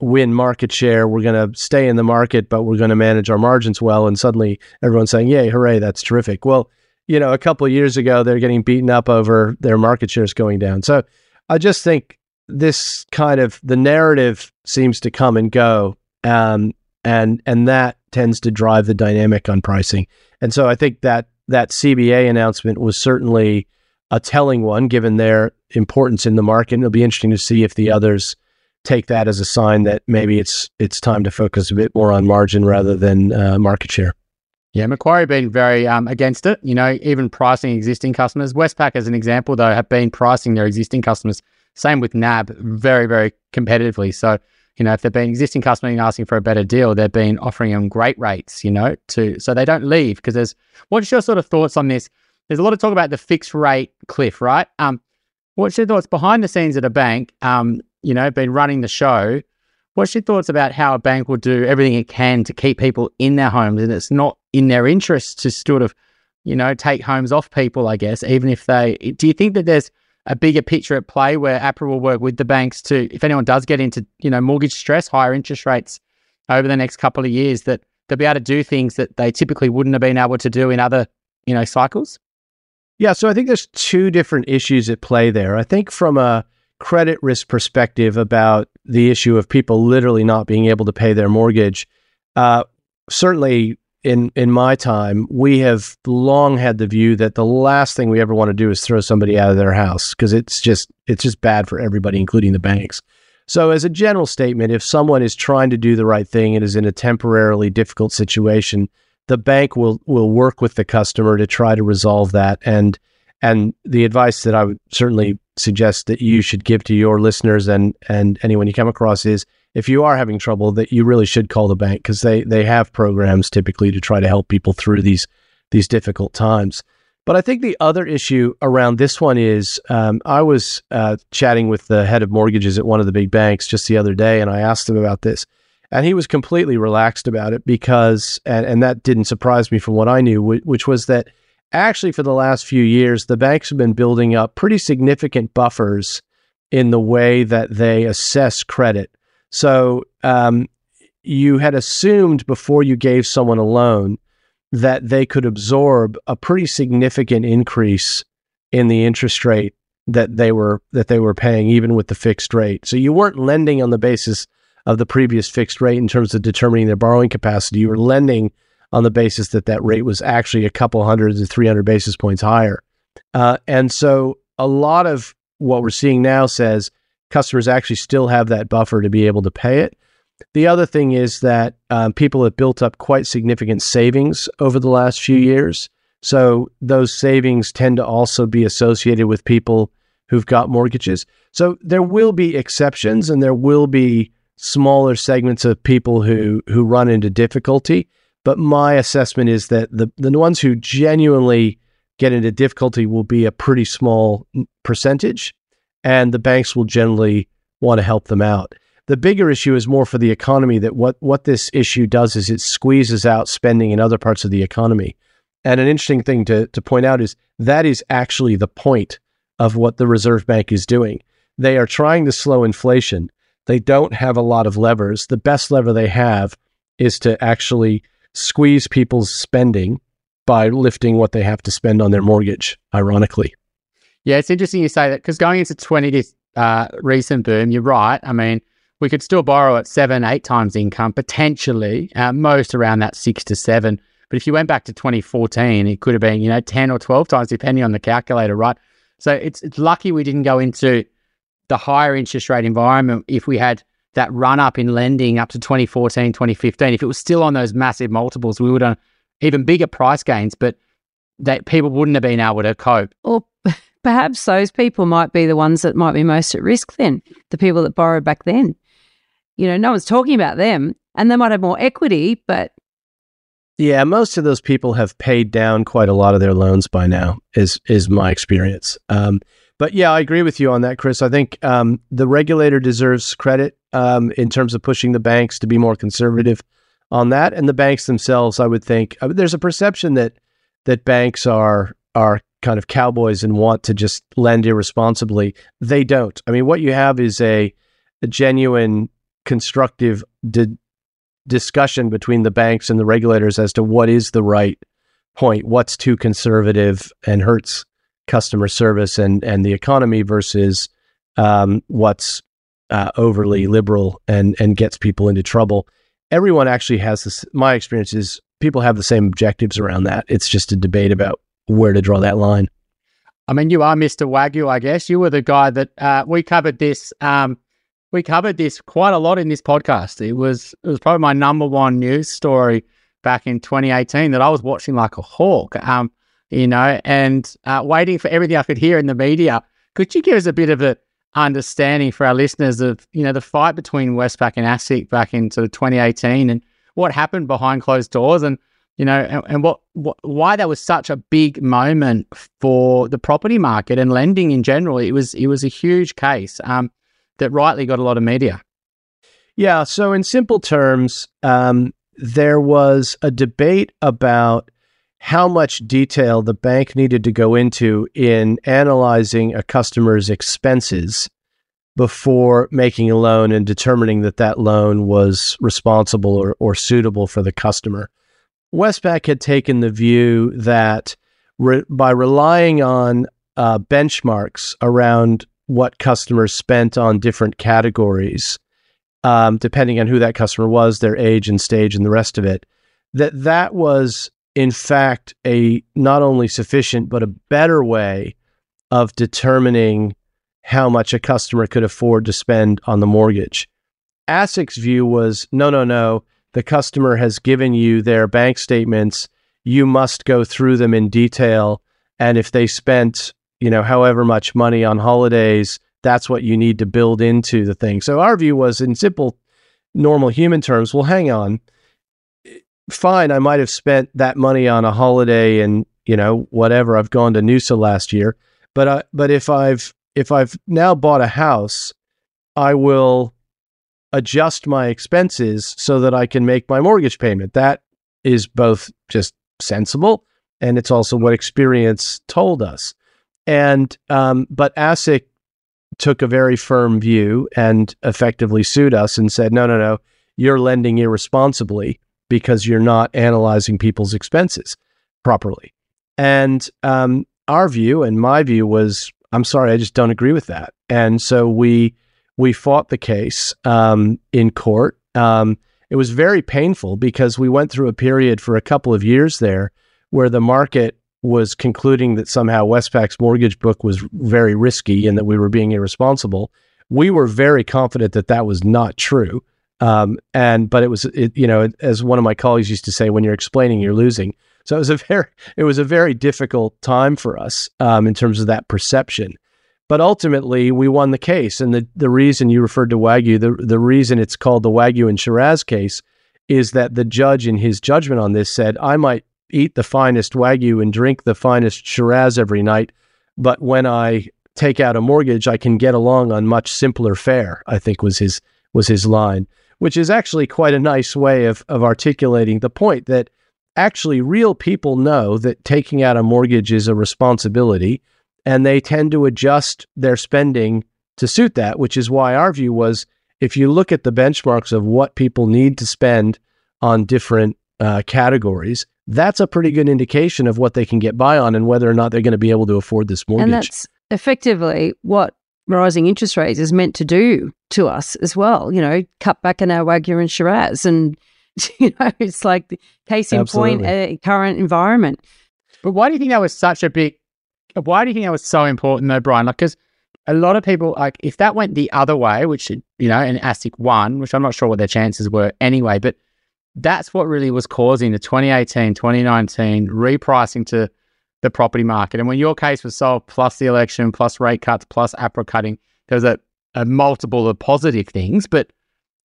D: win market share. We're going to stay in the market, but we're going to manage our margins well. And suddenly everyone's saying, "Yay, hooray, that's terrific." Well, you know, a couple years ago, they're getting beaten up over their market shares going down. So I just think this kind of the narrative seems to come and go, um, and and that tends to drive the dynamic on pricing. And so I think that that CBA announcement was certainly a telling one, given their importance in the market. And it'll be interesting to see if the others take that as a sign that maybe it's it's time to focus a bit more on margin rather than uh, market share.
C: Yeah, Macquarie been very um, against it. You know, even pricing existing customers. Westpac, as an example, though, have been pricing their existing customers same with NAB, very, very competitively. So, you know, if they've been existing customers asking for a better deal, they've been offering them great rates, you know, to so they don't leave because there's what's your sort of thoughts on this? There's a lot of talk about the fixed rate cliff, right? Um, what's your thoughts behind the scenes at a bank? Um, you know, been running the show. What's your thoughts about how a bank will do everything it can to keep people in their homes and it's not in their interest to sort of, you know, take homes off people, I guess, even if they do you think that there's a bigger picture at play where APRA will work with the banks to, if anyone does get into, you know, mortgage stress, higher interest rates over the next couple of years, that they'll be able to do things that they typically wouldn't have been able to do in other, you know, cycles?
D: Yeah, so I think there's two different issues at play there. I think from a credit risk perspective about the issue of people literally not being able to pay their mortgage, uh, certainly in in my time, we have long had the view that the last thing we ever want to do is throw somebody out of their house because it's just it's just bad for everybody, including the banks. So, as a general statement, if someone is trying to do the right thing and is in a temporarily difficult situation, the bank will will work with the customer to try to resolve that. And and the advice that I would certainly suggest that you should give to your listeners and and anyone you come across is if you are having trouble, that you really should call the bank because they they have programs typically to try to help people through these these difficult times. But I think the other issue around this one is um, I was uh, chatting with the head of mortgages at one of the big banks just the other day, and I asked him about this, and he was completely relaxed about it because, and, and that didn't surprise me from what I knew, which was that actually for the last few years the banks have been building up pretty significant buffers in the way that they assess credit so um, you had assumed before you gave someone a loan that they could absorb a pretty significant increase in the interest rate that they were that they were paying even with the fixed rate. So you weren't lending on the basis of the previous fixed rate in terms of determining their borrowing capacity. You were lending on the basis that that rate was actually a couple hundred to 300 basis points higher. Uh, and so a lot of what we're seeing now says customers actually still have that buffer to be able to pay it. The other thing is that um, people have built up quite significant savings over the last few years. So those savings tend to also be associated with people who've got mortgages. So there will be exceptions and there will be smaller segments of people who who run into difficulty. But my assessment is that the the ones who genuinely get into difficulty will be a pretty small percentage, and the banks will generally want to help them out. The bigger issue is more for the economy that what what this issue does is it squeezes out spending in other parts of the economy. And an interesting thing to, to point out is that is actually the point of what the Reserve Bank is doing. They are trying to slow inflation. They don't have a lot of levers. The best lever they have is to actually squeeze people's spending by lifting what they have to spend on their mortgage, ironically.
C: Yeah, it's interesting you say that because going into 20 this uh, recent boom, you're right. I mean, we could still borrow at seven, eight times income, potentially, uh, most around that six to seven. But if you went back to 2014, it could have been, you know, 10 or 12 times, depending on the calculator, right? So it's, it's lucky we didn't go into the higher interest rate environment if we had that run up in lending up to 2014, 2015. If it was still on those massive multiples, we would have even bigger price gains, but that people wouldn't have been able to cope.
A: Or perhaps those people might be the ones that might be most at risk then, the people that borrowed back then. You know, no one's talking about them and they might have more equity, but
D: yeah, most of those people have paid down quite a lot of their loans by now. Is is my experience. Um, but yeah, I agree with you on that, Chris. I think um, the regulator deserves credit um, in terms of pushing the banks to be more conservative on that, and the banks themselves. I would think I mean, there's a perception that that banks are are kind of cowboys and want to just lend irresponsibly. They don't. I mean, what you have is a, a genuine constructive di- discussion between the banks and the regulators as to what is the right point, what's too conservative and hurts customer service and and the economy versus um, what's uh, overly liberal and and gets people into trouble. Everyone actually has this. My experience is people have the same objectives around that. It's just a debate about where to draw that line.
C: I mean, you are Mr. Wagyu, I guess. You were the guy that uh, we covered this um, we covered this quite a lot in this podcast. It was it was probably my number one news story back in 2018 that I was watching like a hawk. Um, you know, and uh, waiting for everything I could hear in the media. Could you give us a bit of a understanding for our listeners of you know the fight between Westpac and ASIC back in sort of 2018 and what happened behind closed doors and you know and, and what, what why that was such a big moment for the property market and lending in general. It was it was a huge case. Um, that rightly got a lot of media.
D: Yeah. So, in simple terms, um, there was a debate about how much detail the bank needed to go into in analyzing a customer's expenses before making a loan and determining that that loan was responsible or, or suitable for the customer. Westpac had taken the view that re- by relying on uh, benchmarks around what customers spent on different categories, um, depending on who that customer was, their age and stage, and the rest of it. That that was in fact a not only sufficient but a better way of determining how much a customer could afford to spend on the mortgage. ASIC's view was no, no, no. The customer has given you their bank statements. You must go through them in detail. And if they spent you know, however much money on holidays, that's what you need to build into the thing. So our view was in simple, normal human terms, well, hang on. Fine, I might have spent that money on a holiday and, you know, whatever. I've gone to Noosa last year. But uh, but if I've if I've now bought a house, I will adjust my expenses so that I can make my mortgage payment. That is both just sensible and it's also what experience told us. And um, but ASIC took a very firm view and effectively sued us and said, no, no, no, you're lending irresponsibly. Because you're not analyzing people's expenses properly. And um, our view and my view was, I'm sorry, I just don't agree with that. And so we we fought the case um, in court. Um, it was very painful because we went through a period for a couple of years there where the market was concluding that somehow Westpac's mortgage book was very risky and that we were being irresponsible. We were very confident that that was not true. Um, and but it was it, you know as one of my colleagues used to say when you're explaining you're losing. So it was a very it was a very difficult time for us um, in terms of that perception. But ultimately we won the case. And the, the reason you referred to wagyu the, the reason it's called the wagyu and shiraz case is that the judge in his judgment on this said i might eat the finest wagyu and drink the finest shiraz every night but when i take out a mortgage i can get along on much simpler fare i think was his was his line which is actually quite a nice way of, of articulating the point that actually real people know that taking out a mortgage is a responsibility and they tend to adjust their spending to suit that, which is why our view was if you look at the benchmarks of what people need to spend on different uh, categories, that's a pretty good indication of what they can get by on and whether or not they're going to be able to afford this mortgage.
A: And that's effectively what rising interest rates is meant to do to us as well. You know, cut back in our Wagyu and Shiraz. And, you know, it's like the case in Absolutely. point, uh, current environment.
C: But why do you think that was such a big, why do you think that was so important though, Brian? Like, because a lot of people, like, if that went the other way, which, you know, an ASIC won, which I'm not sure what their chances were anyway, but that's what really was causing the 2018, 2019 repricing to the property market. And when your case was solved, plus the election, plus rate cuts, plus APRA cutting, there was a, a multiple of positive things. But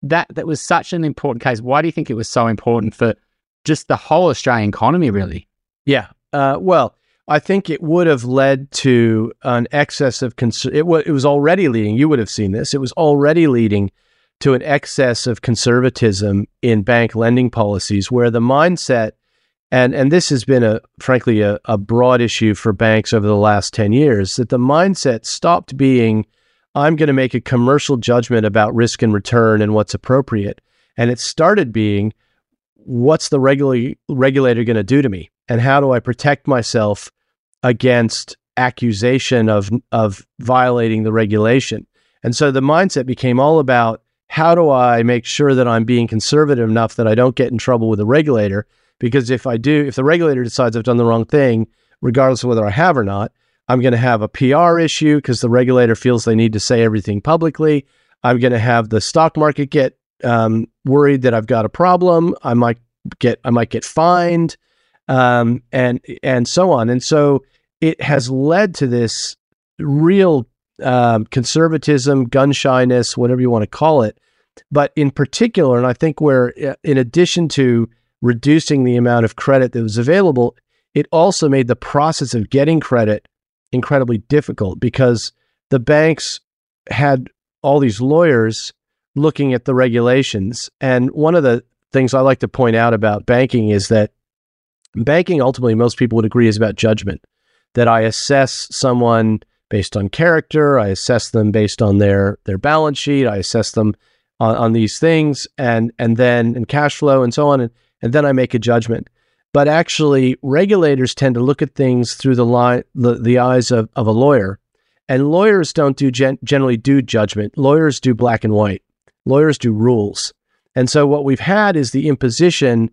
C: that that was such an important case. Why do you think it was so important for just the whole Australian economy, really?
D: Yeah. Uh, well, I think it would have led to an excess of cons- it, w- it was already leading. You would have seen this. It was already leading to an excess of conservatism in bank lending policies, where the mindset and and this has been a frankly a, a broad issue for banks over the last 10 years that the mindset stopped being i'm going to make a commercial judgment about risk and return and what's appropriate. And it started being what's the regula- regulator going to do to me? And how do i protect myself against accusation of of violating the regulation? And so the mindset became all about how do i make sure that i'm being conservative enough that i don't get in trouble with the regulator because if I do, if the regulator decides I've done the wrong thing, regardless of whether I have or not, I'm going to have a PR issue because the regulator feels they need to say everything publicly. I'm going to have the stock market get um, worried that I've got a problem. I might get I might get fined, um, and and so on. And so it has led to this real um, conservatism, gun shyness, whatever you want to call it. But in particular, and I think where uh, in addition to reducing the amount of credit that was available, it also made the process of getting credit incredibly difficult because the banks had all these lawyers looking at the regulations. And one of the things I like to point out about banking is that banking ultimately, most people would agree, is about judgment. That I assess someone based on character, I assess them based on their their balance sheet, I assess them on, on these things, and and then in cash flow and so on. And and then I make a judgment. But actually, regulators tend to look at things through the the, the eyes of, of a lawyer, and lawyers don't do gen- generally do judgment. Lawyers do black and white. Lawyers do rules. And so what we've had is the imposition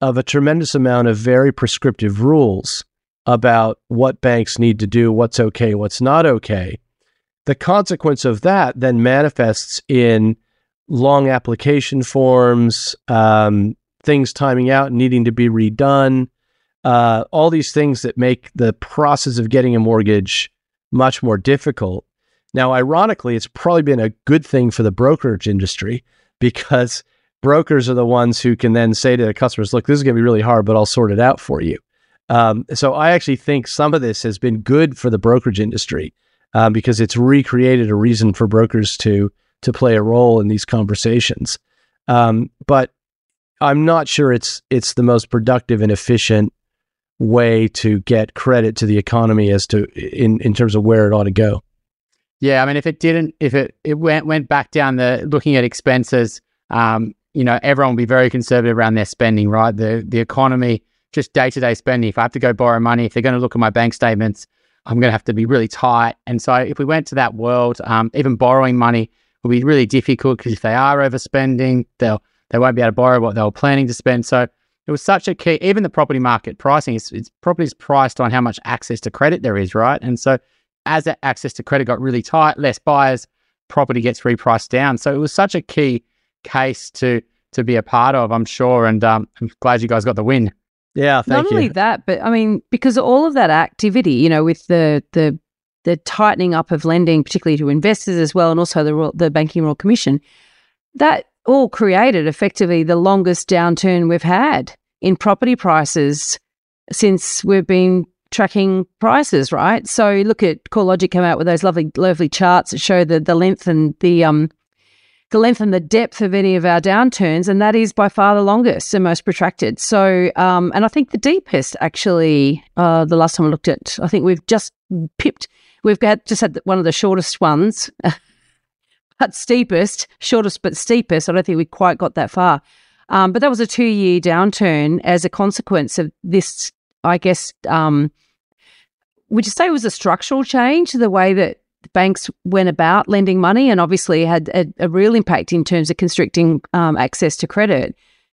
D: of a tremendous amount of very prescriptive rules about what banks need to do, what's okay, what's not okay. The consequence of that then manifests in long application forms, um, things timing out and needing to be redone, uh, all these things that make the process of getting a mortgage much more difficult. Now, ironically, it's probably been a good thing for the brokerage industry because brokers are the ones who can then say to the customers, look, this is going to be really hard, but I'll sort it out for you. Um, so I actually think some of this has been good for the brokerage industry um, because it's recreated a reason for brokers to to play a role in these conversations. Um, but I'm not sure it's it's the most productive and efficient way to get credit to the economy as to in in terms of where it ought to go.
C: Yeah, I mean, if it didn't, if it it went went back down the looking at expenses, um, you know, everyone will be very conservative around their spending, right? The the economy, just day to day spending. If I have to go borrow money, if they're going to look at my bank statements, I'm going to have to be really tight. And so, if we went to that world, um, even borrowing money would be really difficult because if they are overspending, they'll they won't be able to borrow what they were planning to spend. So it was such a key. Even the property market pricing is it's property is priced on how much access to credit there is, right? And so as that access to credit got really tight, less buyers, property gets repriced down. So it was such a key case to to be a part of, I'm sure. And um, I'm glad you guys got the win.
D: Yeah, thank
A: Not
D: you.
A: only that, but I mean, because all of that activity, you know, with the the the tightening up of lending, particularly to investors as well, and also the Royal- the Banking Royal Commission, that all created effectively the longest downturn we've had in property prices since we've been tracking prices, right? So look at CoreLogic came out with those lovely, lovely charts that show the the length and the um the length and the depth of any of our downturns, and that is by far the longest and most protracted. So, um, and I think the deepest actually, uh, the last time I looked at, I think we've just pipped, we've got just had one of the shortest ones, but steepest, shortest but steepest. I don't think we quite got that far. Um, but that was a two year downturn as a consequence of this, I guess. Um, would you say it was a structural change the way that banks went about lending money and obviously had a, a real impact in terms of constricting um, access to credit?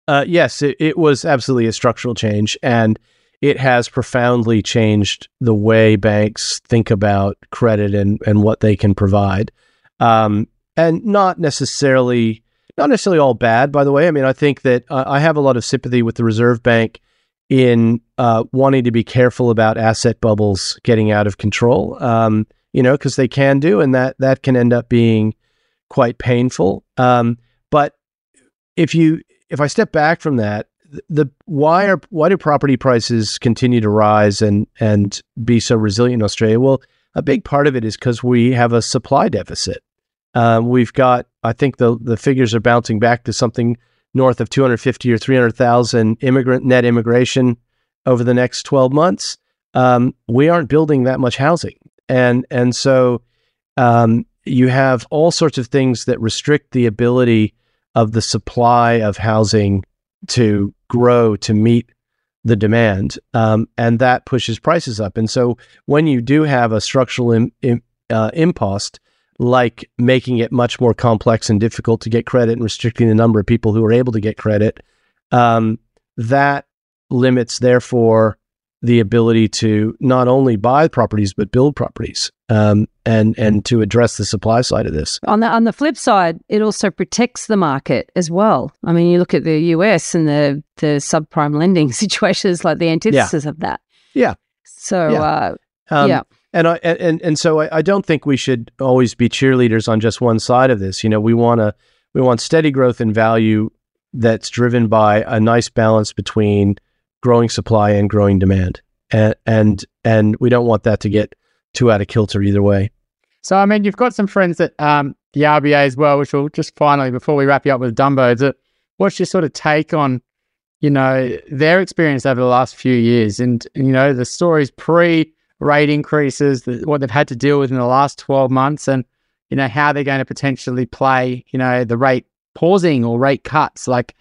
D: Uh, yes, it, it was absolutely a structural change, and it has profoundly changed the way banks think about credit and, and what they can provide. Um, and not necessarily not necessarily all bad, by the way. I mean, I think that uh, I have a lot of sympathy with the Reserve Bank in uh, wanting to be careful about asset bubbles getting out of control. Um, you know, because they can do, and that that can end up being quite painful. Um, but if you if I step back from that, the, why are why do property prices continue to rise and and be so resilient in Australia? Well, a big part of it is because we have a supply deficit. Um, we've got, I think the the figures are bouncing back to something north of 250 or 300,000 immigrant net immigration over the next 12 months. Um, we aren't building that much housing, and and so um, you have all sorts of things that restrict the ability of the supply of housing to grow to meet the demand, um, and that pushes prices up. And so when you do have a structural Im- Im- uh, impost, like making it much more complex and difficult to get credit and restricting the number of people who are able to get credit, um, that limits, therefore, the ability to not only buy properties but build properties, um, and and to address the supply side of this.
A: On the on the flip side, it also protects the market as well. I mean, you look at the US and the the subprime lending situations, like the antithesis of that.
D: Yeah.
A: So
D: Yeah.
A: Uh,
D: Um,
A: Yeah.
D: And I and and so I, I don't think we should always be cheerleaders on just one side of this. You know, we want to we want steady growth in value that's driven by a nice balance between growing supply and growing demand. And and and we don't want that to get too out of kilter either way.
C: So, I mean, you've got some friends at um, the RBA as well, which will just finally, before we wrap you up with Dumbo, what's your sort of take on, you know, their experience over the last few years and, you know, the stories pre rate increases, the, what they've had to deal with in the last 12 months and, you know, how they're going to potentially play, you know, the rate pausing or rate cuts? Like,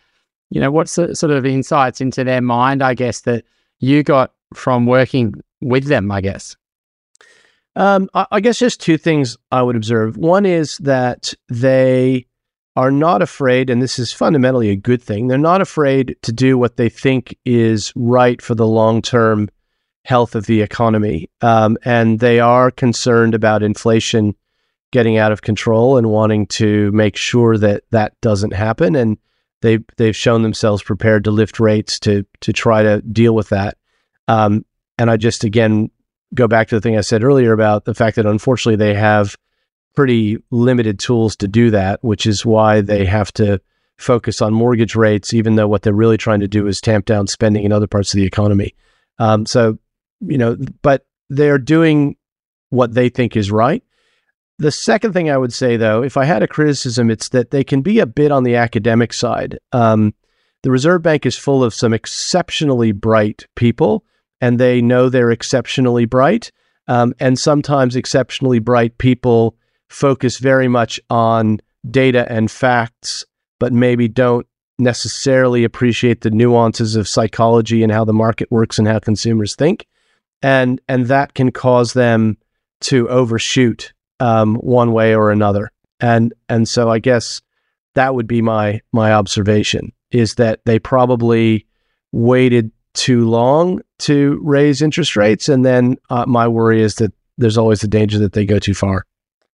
C: you know, what's the sort of insights into their mind, I guess, that you got from working with them, I guess?
D: Um, I, I guess just two things I would observe. One is that they are not afraid, and this is fundamentally a good thing. They're not afraid to do what they think is right for the long term health of the economy, um, and they are concerned about inflation getting out of control and wanting to make sure that that doesn't happen. And they they've shown themselves prepared to lift rates to to try to deal with that. Um, and I just again go back to the thing I said earlier about the fact that unfortunately they have pretty limited tools to do that, which is why they have to focus on mortgage rates, even though what they're really trying to do is tamp down spending in other parts of the economy. Um, so, you know, but they're doing what they think is right. The second thing I would say, though, if I had a criticism, it's that they can be a bit on the academic side. Um, the Reserve Bank is full of some exceptionally bright people and they know they're exceptionally bright. Um, and sometimes exceptionally bright people focus very much on data and facts, but maybe don't necessarily appreciate the nuances of psychology and how the market works and how consumers think, and and that can cause them to overshoot um, one way or another. And and so I guess that would be my my observation is that they probably waited too long to raise interest rates, and then uh, my worry is that there's always the danger that they go too far.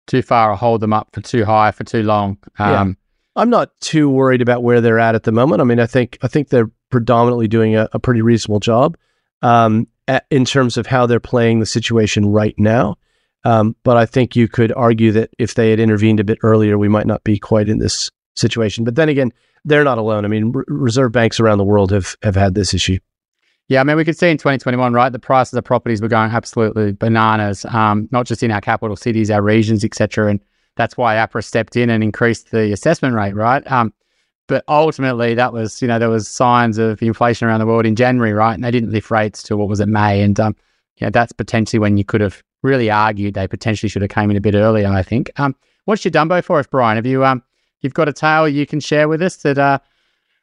C: Too far or hold them up for too high for too long. Um,
D: I'm not too worried about where they're at at the moment. I mean, I think I think they're predominantly doing a, a pretty reasonable job um, at, in terms of how they're playing the situation right now. Um, but I think you could argue that if they had intervened a bit earlier, we might not be quite in this situation. But then again, they're not alone. I mean, r- reserve banks around the world have have had this issue.
C: Yeah, I mean, we could see in 2021, right, the prices of properties were going absolutely bananas, um, not just in our capital cities, our regions, etc. And that's why APRA stepped in and increased the assessment rate, right? Um, but ultimately, that was, you know, there was signs of inflation around the world in January, right? And they didn't lift rates to what was it, May? And, um, you know, that's potentially when you could have really argued they potentially should have came in a bit earlier, I think. Um, what's your Dumbo for us, Brian? Have you, um, you've got a tale you can share with us that, uh,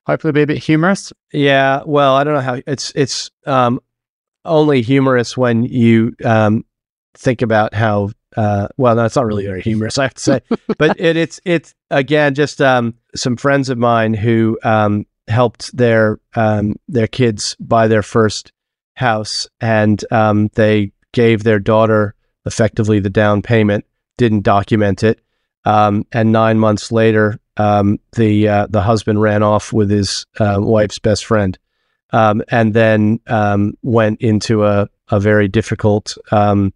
C: hopefully be a bit humorous.
D: Yeah, well, I don't know how it's it's um, only humorous when you um, think about how uh, well, no, it's not really very humorous, I have to say, but it, it's it's again just um, some friends of mine who um, helped their um, their kids buy their first house, and um, they gave their daughter effectively the down payment, didn't document it, um, and nine months later, um, the uh, the husband ran off with his uh, wife's best friend, um, and then um, went into a a very difficult um,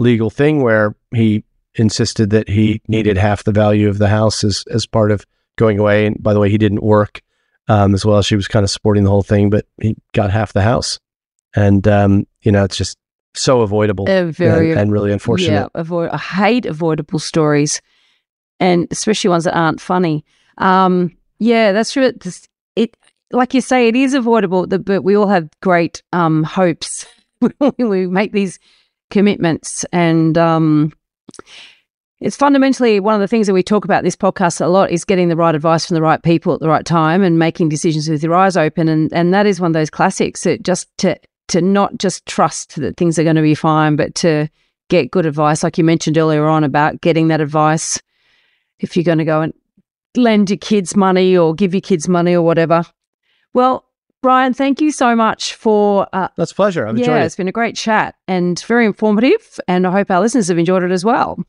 D: legal thing where he insisted that he needed half the value of the house as as part of going away. And by the way, he didn't work um, as well. She was kind of supporting the whole thing, but he got half the house, and um, you know it's just so avoidable and, and really unfortunate.
A: Yeah, avoid. I hate avoidable stories, and especially ones that aren't funny. Um, yeah, that's true. It's, it, like you say, it is avoidable, but we all have great um, hopes when we make these commitments, and um, it's fundamentally one of the things that we talk about this podcast a lot is getting the right advice from the right people at the right time and making decisions with your eyes open, and and that is one of those classics. That just to to not just trust that things are going to be fine, but to get good advice, like you mentioned earlier on about getting that advice if you're going to go and lend your kids money or give your kids money or whatever. Well, Brian, thank you so much for. Uh,
D: That's a pleasure. I've
A: yeah,
D: enjoyed it.
A: it's been a great chat and very informative, and I hope our listeners have enjoyed it as well.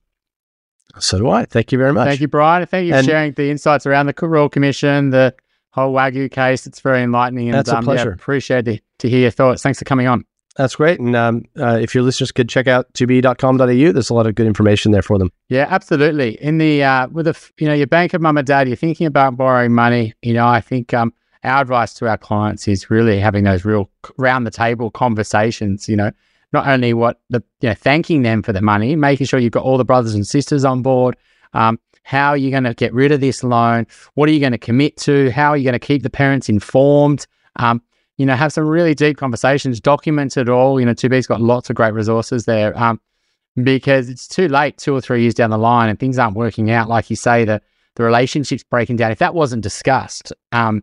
D: So do I. Thank you very much.
C: Thank you, Brian. Thank you
D: And-
C: for sharing the insights around the Royal Commission, the whole Wagyu case. It's very enlightening. And,
D: That's a
C: um, yeah,
D: pleasure.
C: appreciate the, to hear your thoughts. Thanks for coming on.
D: That's great. And um, uh, if your listeners could check out 2be.com.au, there's a lot of good information there for them.
C: Yeah, absolutely. In the uh, with a f- you know your bank of mum and dad, you're thinking about borrowing money. You know, I think um, our advice to our clients is really having those real round the table conversations. You know, not only what the you know thanking them for the money, making sure you've got all the brothers and sisters on board. Um, how are you going to get rid of this loan? What are you going to commit to? How are you going to keep the parents informed? Um, you know, have some really deep conversations, document it all. You know, 2Be's got lots of great resources there. Um, because it's too late two or three years down the line and things aren't working out like you say the the relationship's breaking down if that wasn't discussed um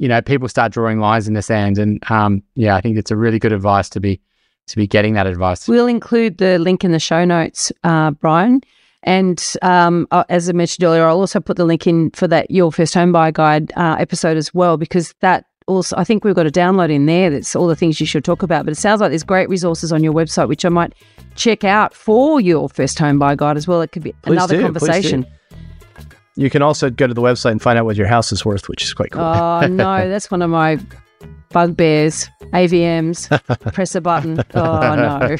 C: you know people start drawing lines in the sand and um yeah i think it's a really good advice to be to be getting that advice
A: We'll include the link in the show notes, uh, Brian. And um, uh, as I mentioned earlier, I'll also put the link in for that Your First Home Buy Guide uh, episode as well, because that also, I think we've got a download in there that's all the things you should talk about. But it sounds like there's great resources on your website, which I might check out for Your First Home Buy Guide as well. It could be
D: Please
A: another
D: do, please do.
A: conversation.
D: You can also go to the website and find out what your house is worth, which is quite cool.
A: Oh, no, that's one of my bugbears. AVMs, press a button. Oh, no.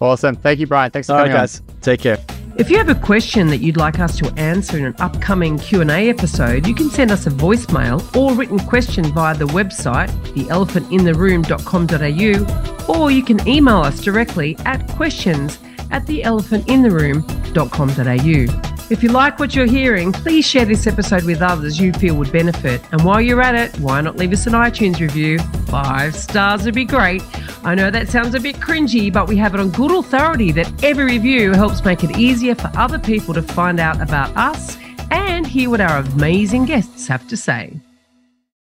C: awesome thank you brian thanks for
D: All right,
C: coming on.
D: guys. Take care.
B: If you have a question that you'd like us to answer in an upcoming Q&A episode, you can send us a voicemail or written question via the website, theelephantintheroom.com.au, or you can email us directly at questions at theelephantintheroom.com.au. If you like what you're hearing, please share this episode with others you feel would benefit. And while you're at it, why not leave us an iTunes review? Five stars would be great. I know that sounds a bit cringy, but we have it on good authority that every review helps make it easier for other people to find out about us and and hear what our amazing guests have to say.